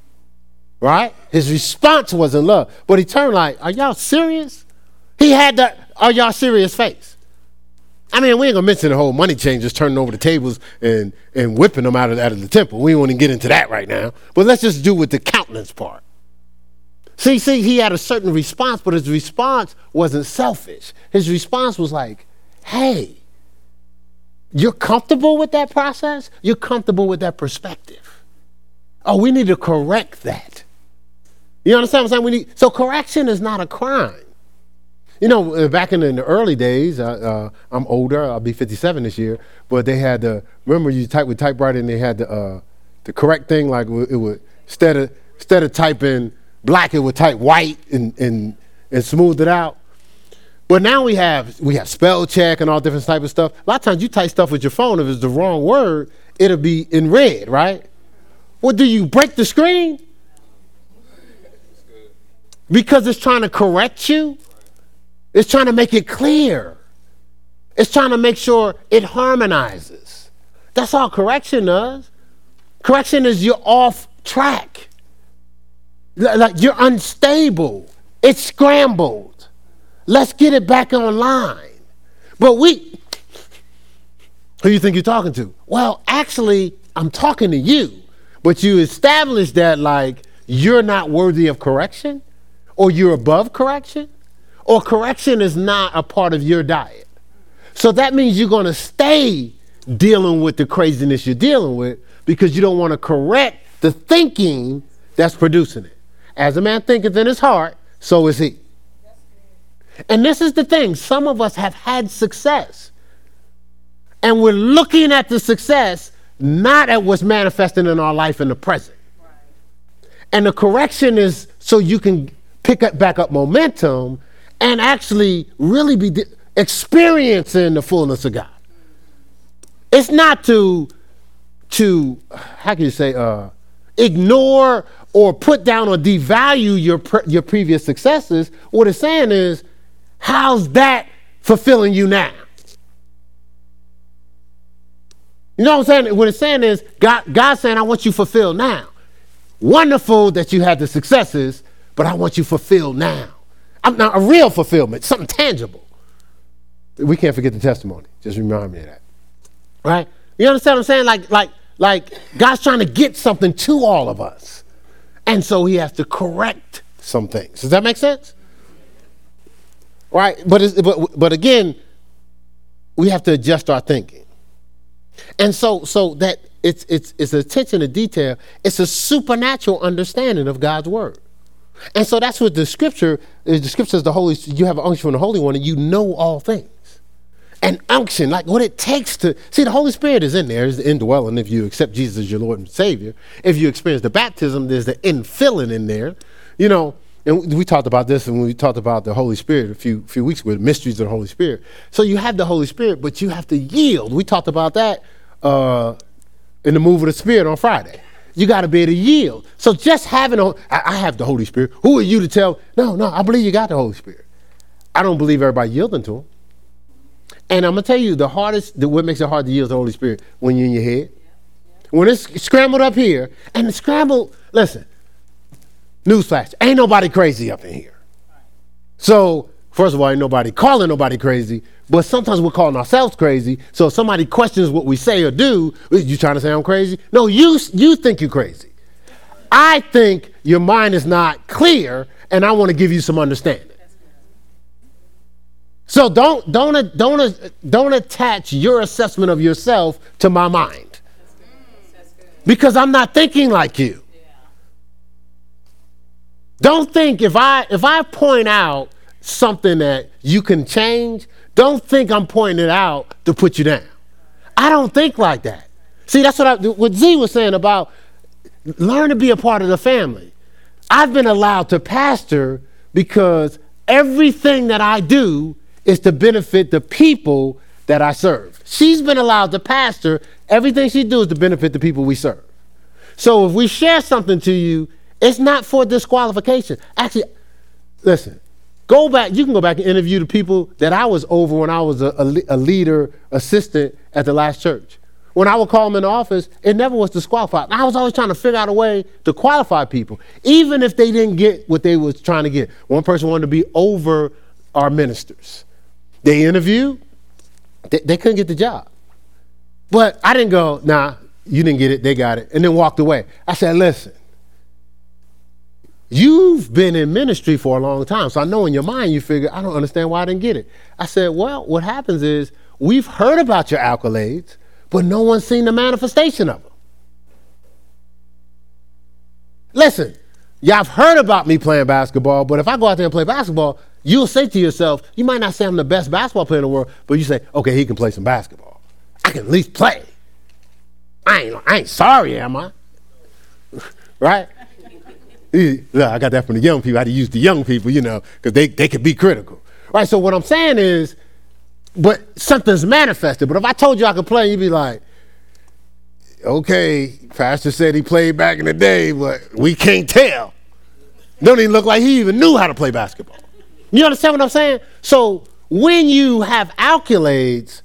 Right? His response was in love. But he turned like, Are y'all serious? He had that, Are y'all serious face? I mean, we ain't gonna mention the whole money changers turning over the tables and, and whipping them out of, out of the temple. We won't even get into that right now. But let's just do with the countenance part. See, see, he had a certain response, but his response wasn't selfish. His response was like, hey, you're comfortable with that process? You're comfortable with that perspective. Oh, we need to correct that. You understand what I'm saying? We need, so correction is not a crime. You know, uh, back in the early days, uh, uh, I'm older. I'll be 57 this year. But they had the remember you type with typewriter and they had the uh, the correct thing like it would instead of instead of typing black, it would type white and, and, and smooth it out. But now we have we have spell check and all different type of stuff. A lot of times you type stuff with your phone, if it's the wrong word, it'll be in red, right? What do you break the screen? Because it's trying to correct you. It's trying to make it clear. It's trying to make sure it harmonizes. That's all correction does. Correction is you're off track. Like you're unstable. It's scrambled. Let's get it back online. But we, who do you think you're talking to? Well, actually, I'm talking to you. But you established that like you're not worthy of correction, or you're above correction, or correction is not a part of your diet. So that means you're going to stay dealing with the craziness you're dealing with because you don't want to correct the thinking that's producing it. As a man thinketh in his heart, so is he. And this is the thing some of us have had success. And we're looking at the success not at what's manifesting in our life in the present. And the correction is so you can pick up back up momentum and actually really be di- experiencing the fullness of God. It's not to to how can you say uh, ignore or put down or devalue your, pre- your previous successes. What it's saying is, how's that fulfilling you now? You know what I'm saying? What it's saying is, God, God's saying, I want you fulfilled now. Wonderful that you had the successes, but I want you fulfilled now. Not a real fulfillment, something tangible. We can't forget the testimony. Just remind me of that. Right? You understand what I'm saying? Like, like, like God's trying to get something to all of us. And so he has to correct some things. Does that make sense? Right? But, but, but again, we have to adjust our thinking. And so, so that it's it's it's attention to detail. It's a supernatural understanding of God's word. And so that's what the scripture the scripture says. The Holy you have an unction from the Holy One, and you know all things. And unction, like what it takes to see the Holy Spirit is in there, is the indwelling if you accept Jesus as your Lord and Savior. If you experience the baptism, there's the infilling in there. You know, and we talked about this and we talked about the Holy Spirit a few few weeks ago, the mysteries of the Holy Spirit. So you have the Holy Spirit, but you have to yield. We talked about that uh, in the move of the Spirit on Friday. You got to be able to yield. So just having, a, I, have the Holy Spirit. Who are you to tell? No, no, I believe you got the Holy Spirit. I don't believe everybody yielding to him. And I'm gonna tell you the hardest, the, what makes it hard to yield to the Holy Spirit when you're in your head. When it's scrambled up here, and the scrambled, listen, newsflash, ain't nobody crazy up in here. So, first of all, ain't nobody calling nobody crazy, but sometimes we're calling ourselves crazy. So if somebody questions what we say or do, you trying to say I'm crazy? No, you you think you're crazy. I think your mind is not clear, and I want to give you some understanding. So don't don't don't don't attach your assessment of yourself to my mind. Because I'm not thinking like you. Don't think if I if I point out something that you can change, don't think I'm pointing it out to put you down. I don't think like that. See, that's what I, what Z was saying about learn to be a part of the family. I've been allowed to pastor because everything that I do is to benefit the people that I serve. She's been allowed to pastor. Everything she does is to benefit the people we serve. So if we share something to you, it's not for disqualification. Actually, listen, go back. You can go back and interview the people that I was over when I was a, a, a leader assistant at the last church. When I would call them in the office, it never was disqualified. I was always trying to figure out a way to qualify people, even if they didn't get what they was trying to get. One person wanted to be over our ministers. They interviewed, they, they couldn't get the job. But I didn't go, nah, you didn't get it, they got it, and then walked away. I said, listen, you've been in ministry for a long time, so I know in your mind you figure, I don't understand why I didn't get it. I said, well, what happens is we've heard about your accolades, but no one's seen the manifestation of them. Listen, y'all have heard about me playing basketball, but if I go out there and play basketball, You'll say to yourself, you might not say I'm the best basketball player in the world, but you say, okay, he can play some basketball. I can at least play. I ain't, I ain't sorry, am I? right? Eh, look, I got that from the young people. I had to use the young people, you know, because they, they could be critical. Right? So what I'm saying is, but something's manifested. But if I told you I could play, you'd be like, okay, Pastor said he played back in the day, but we can't tell. Don't even look like he even knew how to play basketball. You understand what I'm saying? So when you have accolades,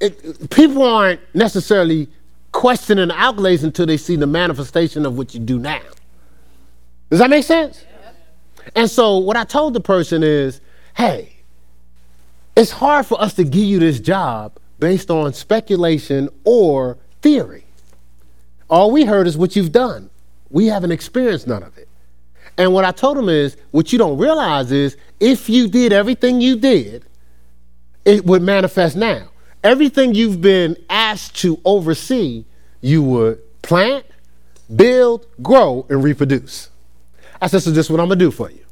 it, people aren't necessarily questioning the accolades until they see the manifestation of what you do now. Does that make sense? And so what I told the person is, hey, it's hard for us to give you this job based on speculation or theory. All we heard is what you've done. We haven't experienced none of it. And what I told him is, what you don't realize is, if you did everything you did, it would manifest now. Everything you've been asked to oversee, you would plant, build, grow, and reproduce. I said, so this is what I'm gonna do for you.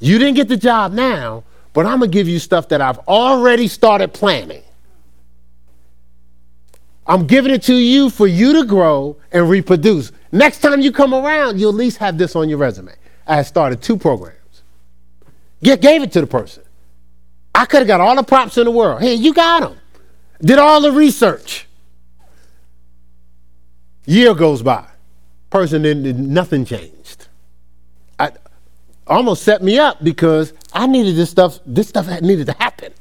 You didn't get the job now, but I'm gonna give you stuff that I've already started planning. I'm giving it to you for you to grow and reproduce. Next time you come around, you'll at least have this on your resume. I started two programs. Get, gave it to the person. I could have got all the props in the world. Hey, you got them. Did all the research. Year goes by. Person didn't, nothing changed. Almost set me up because I needed this stuff, this stuff needed to happen.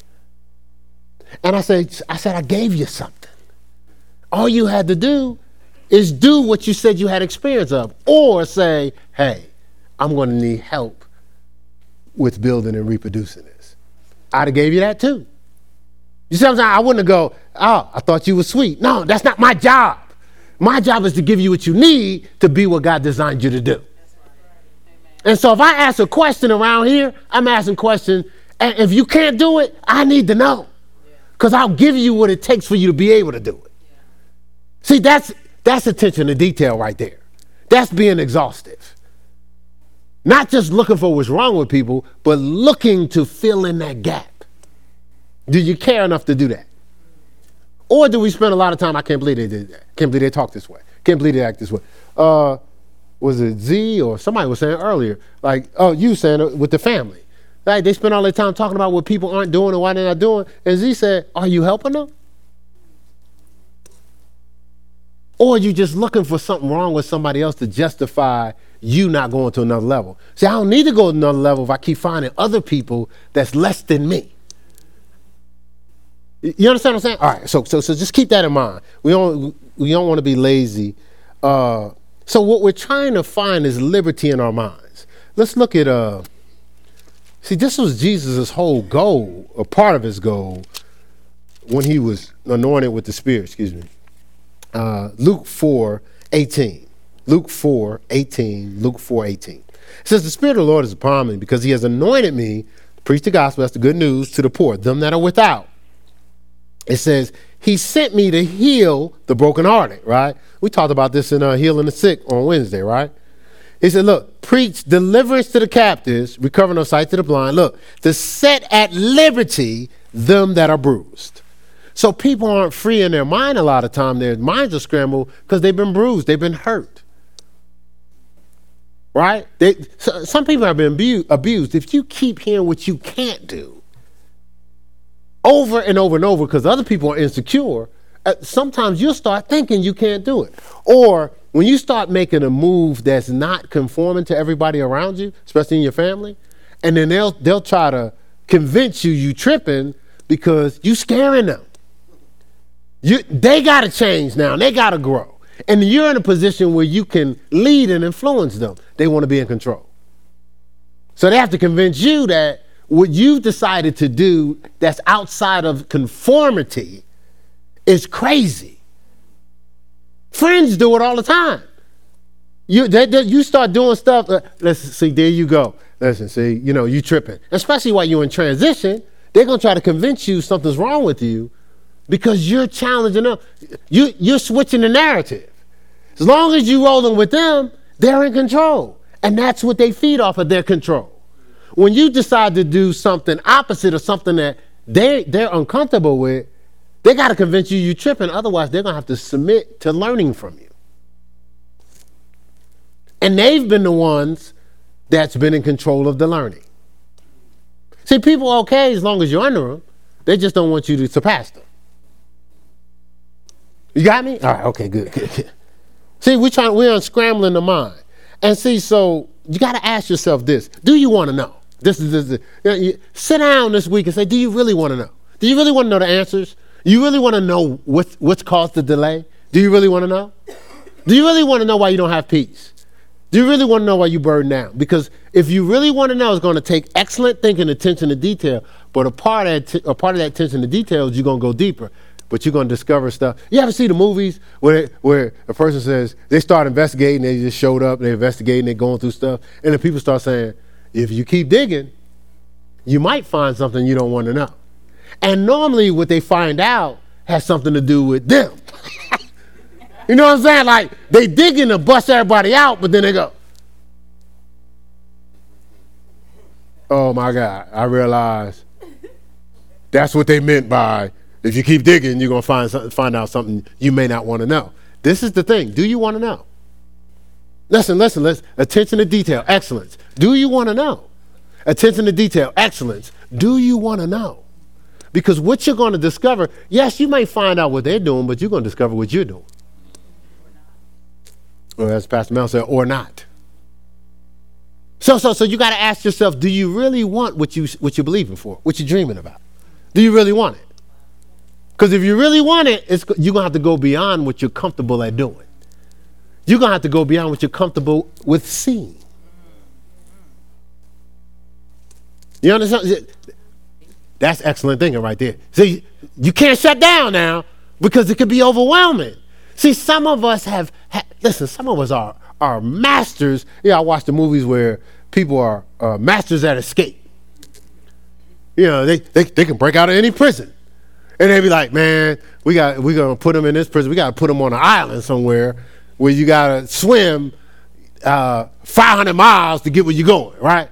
And I said, I said, I gave you something. All you had to do is do what you said you had experience of, or say, hey, I'm going to need help with building and reproducing this. I'd have gave you that too. You see what I'm saying? I wouldn't go, oh, I thought you were sweet. No, that's not my job. My job is to give you what you need to be what God designed you to do. And so if I ask a question around here, I'm asking question, and if you can't do it, I need to know. Because I'll give you what it takes for you to be able to do it. See, that's that's attention to detail right there. That's being exhaustive. Not just looking for what's wrong with people, but looking to fill in that gap. Do you care enough to do that? Or do we spend a lot of time? I can't believe they did that. Can't believe they talk this way. Can't believe they act this way. Uh, was it Z or somebody was saying earlier? Like, oh, you saying it with the family. Like they spend all their time talking about what people aren't doing and why they're not doing. And Z said, Are you helping them? Or are you just looking for something wrong with somebody else to justify you not going to another level? See, I don't need to go to another level if I keep finding other people that's less than me. You understand what I'm saying? All right, so so so just keep that in mind. We don't we don't want to be lazy. Uh, so what we're trying to find is liberty in our minds. Let's look at uh. See, this was Jesus' whole goal, a part of his goal, when he was anointed with the Spirit. Excuse me. Uh, Luke 4, 18. Luke 4, 18. Luke 4, 18. It says, The Spirit of the Lord is upon me because he has anointed me to preach the gospel, that's the good news, to the poor, them that are without. It says, He sent me to heal the brokenhearted, right? We talked about this in uh, Healing the Sick on Wednesday, right? He said, Look, preach deliverance to the captives, recovering of sight to the blind. Look, to set at liberty them that are bruised. So people aren't free in their mind a lot of time. Their minds are scrambled because they've been bruised, they've been hurt. Right? They, so, some people have been abu- abused. If you keep hearing what you can't do over and over and over because other people are insecure, uh, sometimes you'll start thinking you can't do it. Or when you start making a move that's not conforming to everybody around you, especially in your family, and then they'll they'll try to convince you you tripping because you scaring them. You, they got to change now. They got to grow. And you're in a position where you can lead and influence them. They want to be in control. So they have to convince you that what you've decided to do that's outside of conformity is crazy. Friends do it all the time. You, they, they, you start doing stuff. Uh, listen, see, there you go. Listen, see, you know, you tripping. Especially while you're in transition, they're gonna try to convince you something's wrong with you because you're challenging them. You, you're switching the narrative. As long as you're rolling with them, they're in control. And that's what they feed off of their control. When you decide to do something opposite of something that they, they're uncomfortable with, they got to convince you you're tripping. Otherwise, they're to have to submit to learning from you. And they've been the ones that's been in control of the learning. See, people are okay as long as you're under them. They just don't want you to surpass them. You got me? All right, okay, good, good, good. See, we're trying, we're unscrambling the mind. And see, so you got to ask yourself this do you want to know? This is this, you know, you, sit down this week and say, do you really want to know? Do you really want to know the answers? You really want to know what, what's caused the delay? Do you really want to know? Do you really want to know why you don't have peace? Do you really want to know why you burn down? Because if you really want to know, it's going to take excellent thinking, attention to detail. But a part of that, a part of that attention to detail is you're going to go deeper but you're going to discover stuff. You ever see the movies where where a person says they start investigating, they just showed up, they're investigating, they're going through stuff, and then people start saying, if you keep digging, you might find something you don't want to know. And normally, what they find out has something to do with them. you know what I'm saying? Like they digging to bust everybody out, but then they go, "Oh my God!" I realize that's what they meant by if you keep digging, you're going to find, find out something you may not want to know. This is the thing. Do you want to know? Listen, listen, listen. Attention to detail, excellence. Do you want to know? Attention to detail, excellence. Do you want to know? Because what you're going to discover, yes, you may find out what they're doing, but you're going to discover what you're doing. Or as Pastor Mel said, or not. So, so, so you got to ask yourself: Do you really want what you what you're believing for, what you're dreaming about? Do you really want it? Because if you really want it, you're going to have to go beyond what you're comfortable at doing. You're going to have to go beyond what you're comfortable with seeing. You understand? That's excellent thinking right there. See, you can't shut down now because it could be overwhelming. See, some of us have, ha- listen, some of us are, are masters. Yeah, I watch the movies where people are uh, masters at escape. You know, they, they, they can break out of any prison. And they be like, man, we got we're gonna put them in this prison. We gotta put them on an island somewhere where you gotta swim uh, 500 miles to get where you're going, right?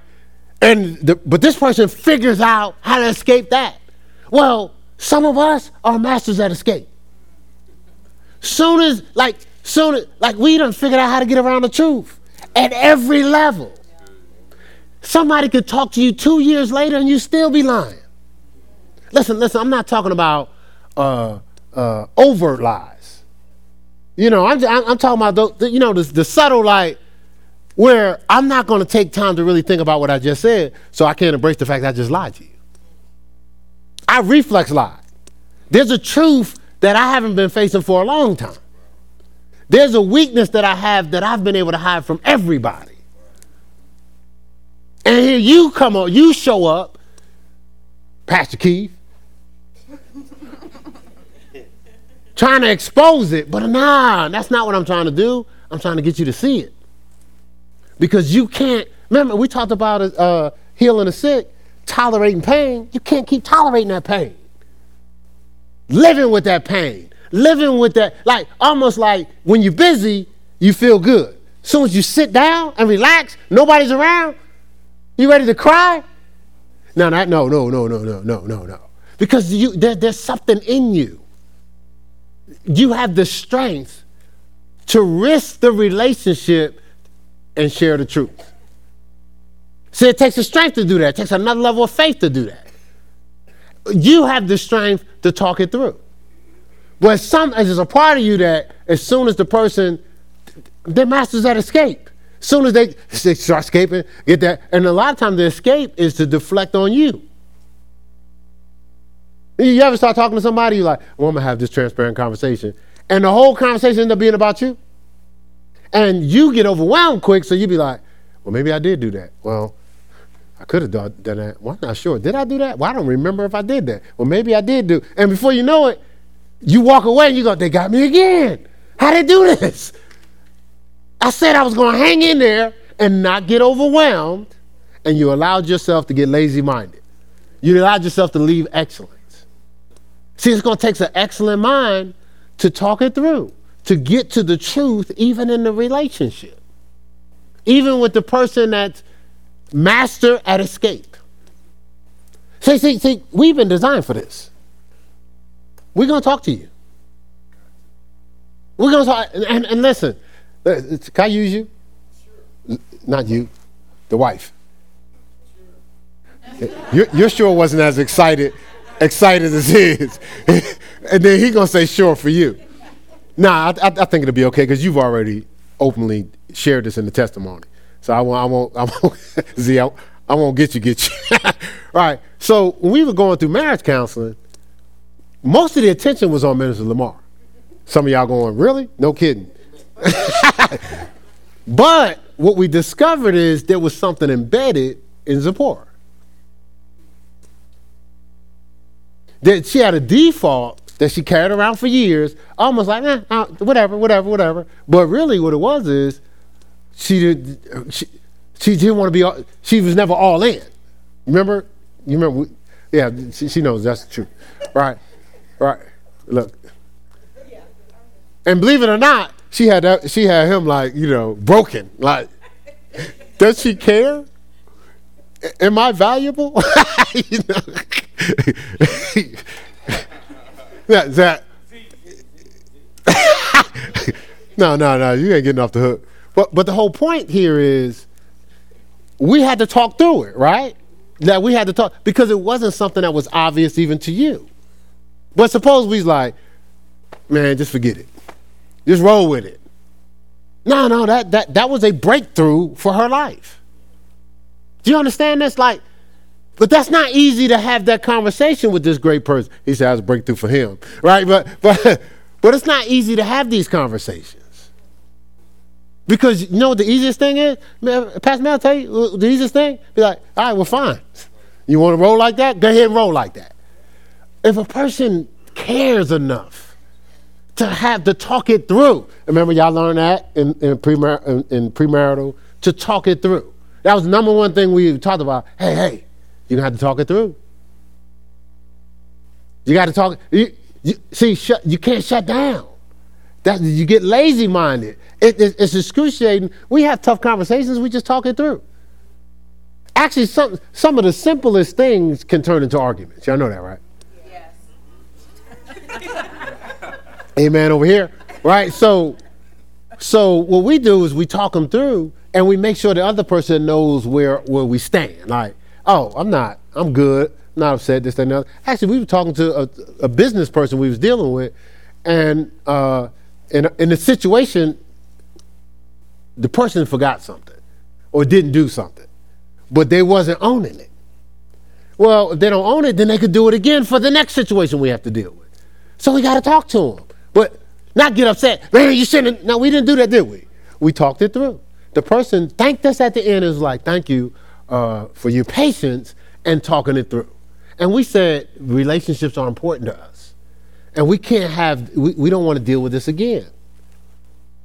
And the, but this person figures out how to escape that. Well, some of us are masters at escape. Soon as like soon as like we done figured out how to get around the truth at every level. Somebody could talk to you two years later and you still be lying. Listen, listen, I'm not talking about uh, uh, overt lies. You know, I'm, I'm talking about, the, you know, the, the subtle, like, where I'm not going to take time to really think about what I just said, so I can't embrace the fact I just lied to you. I reflex lie. There's a truth that I haven't been facing for a long time. There's a weakness that I have that I've been able to hide from everybody. And here you come on, you show up, Pastor Keith, trying to expose it, but nah, that's not what I'm trying to do. I'm trying to get you to see it. Because you can't, remember, we talked about uh, healing the sick, tolerating pain. You can't keep tolerating that pain. Living with that pain, living with that, like almost like when you're busy, you feel good. As soon as you sit down and relax, nobody's around, you ready to cry? No, no, no, no, no, no, no, no, no. Because you, there, there's something in you. You have the strength to risk the relationship and share the truth. See, it takes a strength to do that. It takes another level of faith to do that. You have the strength to talk it through. But some there's a part of you that as soon as the person, their masters at escape. As soon as they, they start escaping, get that. And a lot of times the escape is to deflect on you. You ever start talking to somebody, you're like, oh, well, I'm gonna have this transparent conversation. And the whole conversation end up being about you. And you get overwhelmed quick, so you be like, well, maybe I did do that. Well, I could have done, that. Well, I'm not sure. Did I do that? Well, I don't remember if I did that. Well, maybe I did do. And before you know it, you walk away and you go, they got me again. How they do this? I said I was going to hang in there and not get overwhelmed, and you allowed yourself to get lazy minded. You allowed yourself to leave excellence. See, it's going to take an excellent mind to talk it through to get to the truth, even in the relationship, even with the person that's master at escape. See, see, see, we've been designed for this. We're going to talk to you. We're going to talk, and, and listen, uh, can I use you? Sure. Not you, the wife. Sure. Your, your sure wasn't as excited, excited as his. and then he gonna say sure for you. Nah, I, I think it'll be okay because you've already openly shared this in the testimony. So I won't, I won't, I won't, I, I won't get you, get you. right. So when we were going through marriage counseling, most of the attention was on Minister Lamar. Some of y'all going, really? No kidding. but what we discovered is there was something embedded in Zipporah. That she had a default that she carried around for years, almost like, eh, uh, whatever, whatever, whatever. But really, what it was is she did she, she didn't want to be. She was never all in. Remember? You remember? Yeah, she, she knows that's the truth, right? Right. Look. And believe it or not, she had that. She had him like you know broken. Like, does she care? Am I valuable? that, that. no, no, no. You ain't getting off the hook. But but the whole point here is we had to talk through it, right? That we had to talk because it wasn't something that was obvious even to you. But suppose we's like, man, just forget it. Just roll with it. No, no, that that that was a breakthrough for her life. Do you understand this? Like but that's not easy to have that conversation with this great person. He said, "I a breakthrough for him," right? But but but it's not easy to have these conversations because you know what the easiest thing is. Pastor Mel, tell you the easiest thing. Be like, "All right, well, fine. You want to roll like that? Go ahead and roll like that." If a person cares enough to have to talk it through, remember y'all learned that in in, premar- in, in premarital to talk it through. That was the number one thing we talked about. Hey, hey you're going to have to talk it through. You got to talk. You, you, see, shut, you can't shut down. That you get lazy minded. It, it, it's excruciating. We have tough conversations. We just talk it through. Actually, some some of the simplest things can turn into arguments. Y'all know that, right? Yes. Amen. Over here, right? So, so what we do is we talk them through, and we make sure the other person knows where where we stand. Like, oh, I'm not. I'm good. Not upset. This, that, and the other. Actually, we were talking to a, a business person we was dealing with, and uh, in in the situation, the person forgot something or didn't do something, but they wasn't owning it. Well, if they don't own it, then they could do it again for the next situation we have to deal with. So we got to talk to them, not get upset. Man, you shouldn't. No, we didn't do that, did we? We talked it through. The person thanked us at the end. Is like, thank you uh, for your patience and talking it through. And we said relationships are important to us, and we can't have. We, we don't want to deal with this again.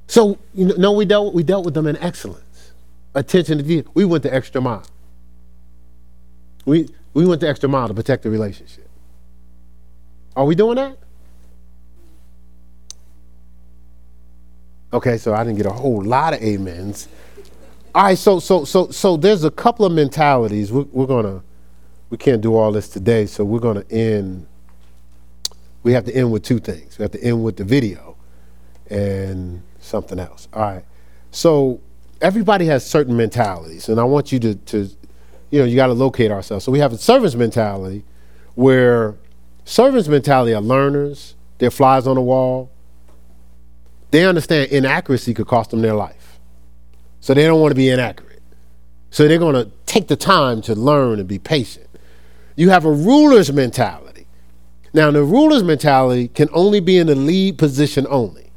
So you know, no, we dealt we dealt with them in excellence, attention to detail. We went the extra mile. We we went the extra mile to protect the relationship. Are we doing that? Okay, so I didn't get a whole lot of amens. All right, so so so so there's a couple of mentalities. We're, we're gonna we can't do all this today, so we're gonna end. We have to end with two things. We have to end with the video, and something else. All right. So everybody has certain mentalities, and I want you to, to you know, you got to locate ourselves. So we have a servant's mentality, where servants' mentality are learners. They're flies on the wall. They understand inaccuracy could cost them their life, so they don't want to be inaccurate. So they're going to take the time to learn and be patient. You have a ruler's mentality. Now, the ruler's mentality can only be in the lead position only.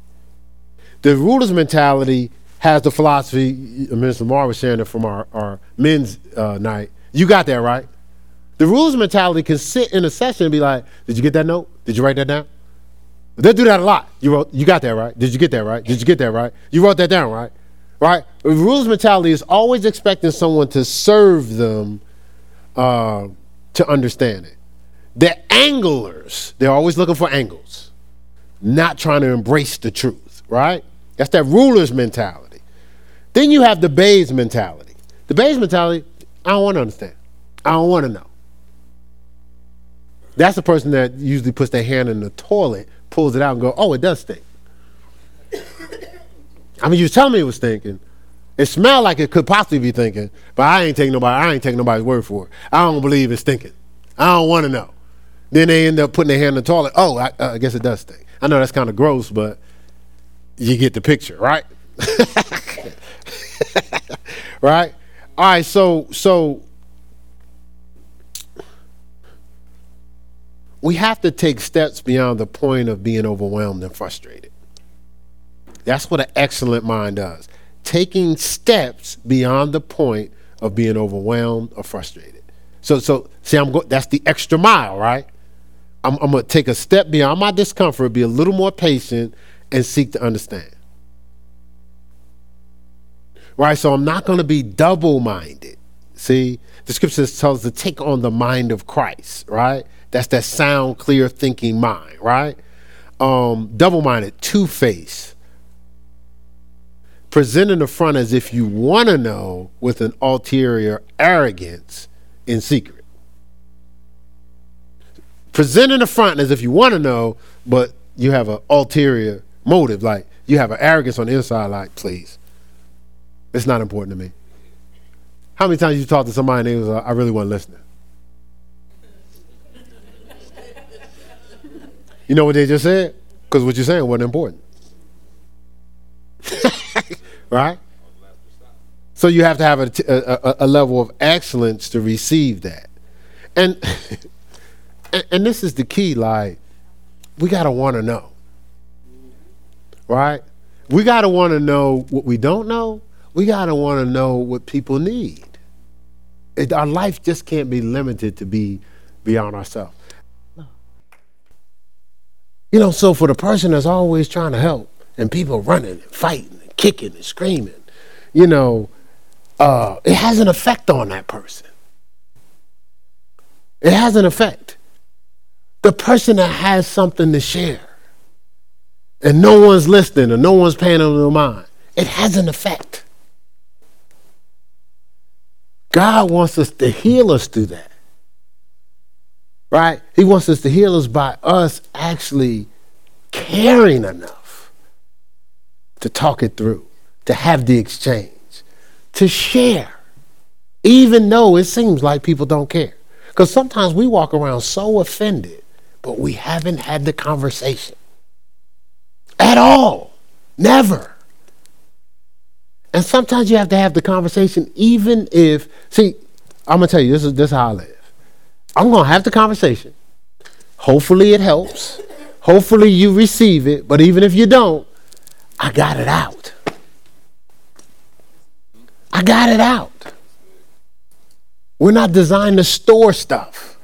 The ruler's mentality has the philosophy. Mr. Lamar was sharing it from our, our men's uh, night. You got that right. The ruler's mentality can sit in a session and be like, "Did you get that note? Did you write that down?" They do that a lot. You wrote, you got that right. Did you get that right? Did you get that right? You wrote that down right, right? The ruler's mentality is always expecting someone to serve them uh, to understand it. They're anglers, they're always looking for angles, not trying to embrace the truth, right? That's that ruler's mentality. Then you have the Bayes mentality. The Bayes mentality, I don't want to understand. I don't want to know. That's the person that usually puts their hand in the toilet, pulls it out, and go, "Oh, it does stink." I mean, you was telling me it was stinking. It smelled like it could possibly be thinking, but I ain't taking nobody. I ain't taking nobody's word for it. I don't believe it's stinking. I don't want to know. Then they end up putting their hand in the toilet. Oh, I, uh, I guess it does stink. I know that's kind of gross, but you get the picture, right? right? All right, so so we have to take steps beyond the point of being overwhelmed and frustrated. That's what an excellent mind does. Taking steps beyond the point of being overwhelmed or frustrated. So so see I'm go- that's the extra mile, right? I'm, I'm going to take a step beyond my discomfort, be a little more patient and seek to understand. Right? So I'm not going to be double minded. See, the scripture tells us to take on the mind of Christ, right? That's that sound, clear thinking mind, right? Um, double minded, two faced. Presenting the front as if you want to know with an ulterior arrogance in secret. Presenting the front as if you want to know, but you have an ulterior motive. Like you have an arrogance on the inside, like, please. It's not important to me. How many times you talked to somebody and they was I really wasn't listening? You know what they just said? Because what you're saying wasn't important. right? So you have to have a, a, a, level of excellence to receive that. And, and, and this is the key, like, we got to want to know right? We got to want to know what we don't know. We got to want to know what people need. It, our life just can't be limited to be beyond ourselves. You know, so for the person that's always trying to help and people running and fighting and kicking and screaming, you know, uh, it has an effect on that person. It has an effect. The person that has something to share and no one's listening or no one's paying them no mind, it has an effect. God wants us to heal us through that. Right? He wants us to heal us by us actually caring enough to talk it through, to have the exchange, to share, even though it seems like people don't care. Because sometimes we walk around so offended, but we haven't had the conversation at all. Never. And sometimes you have to have the conversation, even if, see, I'm to tell you, this is, this is how I live. I'm going to have the conversation. Hopefully it helps. Hopefully you receive it. But even if you don't, I got it out. I got it out. We're not designed to store stuff.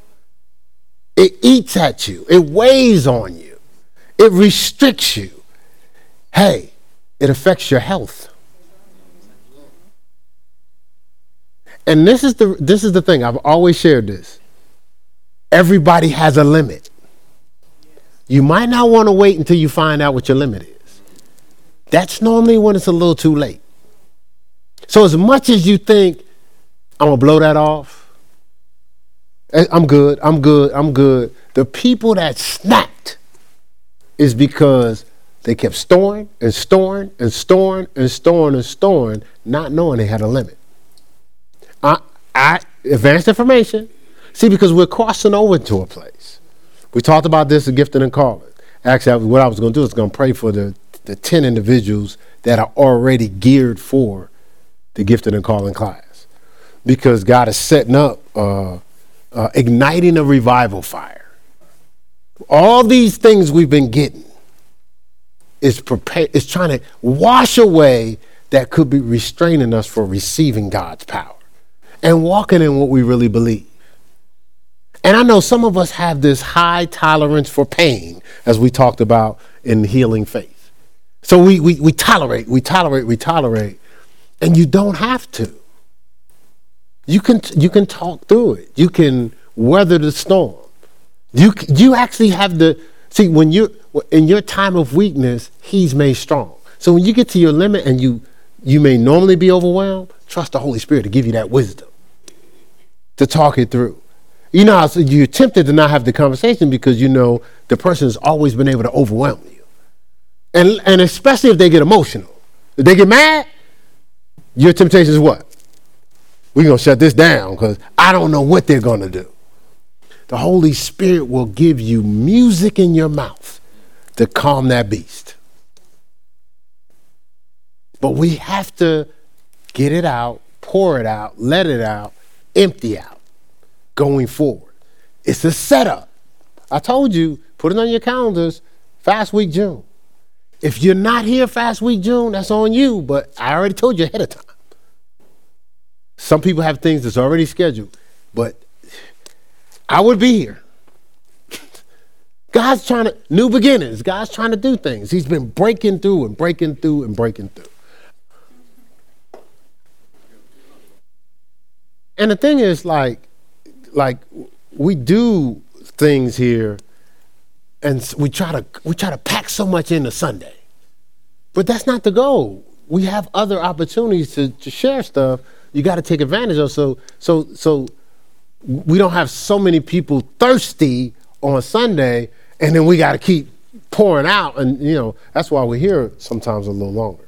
It eats at you, it weighs on you, it restricts you. Hey, it affects your health. And this is the this is the thing. I've always shared this. Everybody has a limit. You might not want to wait until you find out what your limit is. That's normally when it's a little too late. So as much as you think I'm gonna blow that off, eh, I'm good, I'm good, I'm good. The people that snapped is because they kept storing and storing and storing and storing and storing, not knowing they had a limit. I, I advanced information. See, because we're crossing over to a place. We talked about this, a gifting and calling. Actually, what I was going to do is going to pray for the, the 10 individuals that are already geared for the gifted and calling class. Because God is setting up, uh, uh, igniting a revival fire. All these things we've been getting is prepare is trying to wash away that could be restraining us for receiving God's power and walking in what we really believe. And I know some of us have this high tolerance for pain, as we talked about in healing faith. So we, we, we tolerate, we tolerate, we tolerate, and you don't have to. You can, you can talk through it. You can weather the storm. You, you actually have the, see, when you're in your time of weakness, he's made strong. So when you get to your limit and you, you may normally be overwhelmed, trust the Holy Spirit to give you that wisdom to talk it through. You know, you're tempted to not have the conversation because you know the person has always been able to overwhelm you. And, and especially if they get emotional. If they get mad, your temptation is what? We're going to shut this down because I don't know what they're going to do. The Holy Spirit will give you music in your mouth to calm that beast. But we have to get it out, pour it out, let it out, empty out going forward. It's a setup. I told you, put it on your calendars, Fast Week June. If you're not here Fast Week June, that's on you, but I already told you ahead of time. Some people have things that's already scheduled, but I would be here. God's trying to, new beginnings. God's trying to do things. He's been breaking through and breaking through and breaking through. And the thing is, like, like we do things here, and we try to we try to pack so much into Sunday, but that's not the goal. We have other opportunities to, to share stuff. You got to take advantage of. So so so we don't have so many people thirsty on Sunday, and then we got to keep pouring out, and you know that's why we're here sometimes a little longer.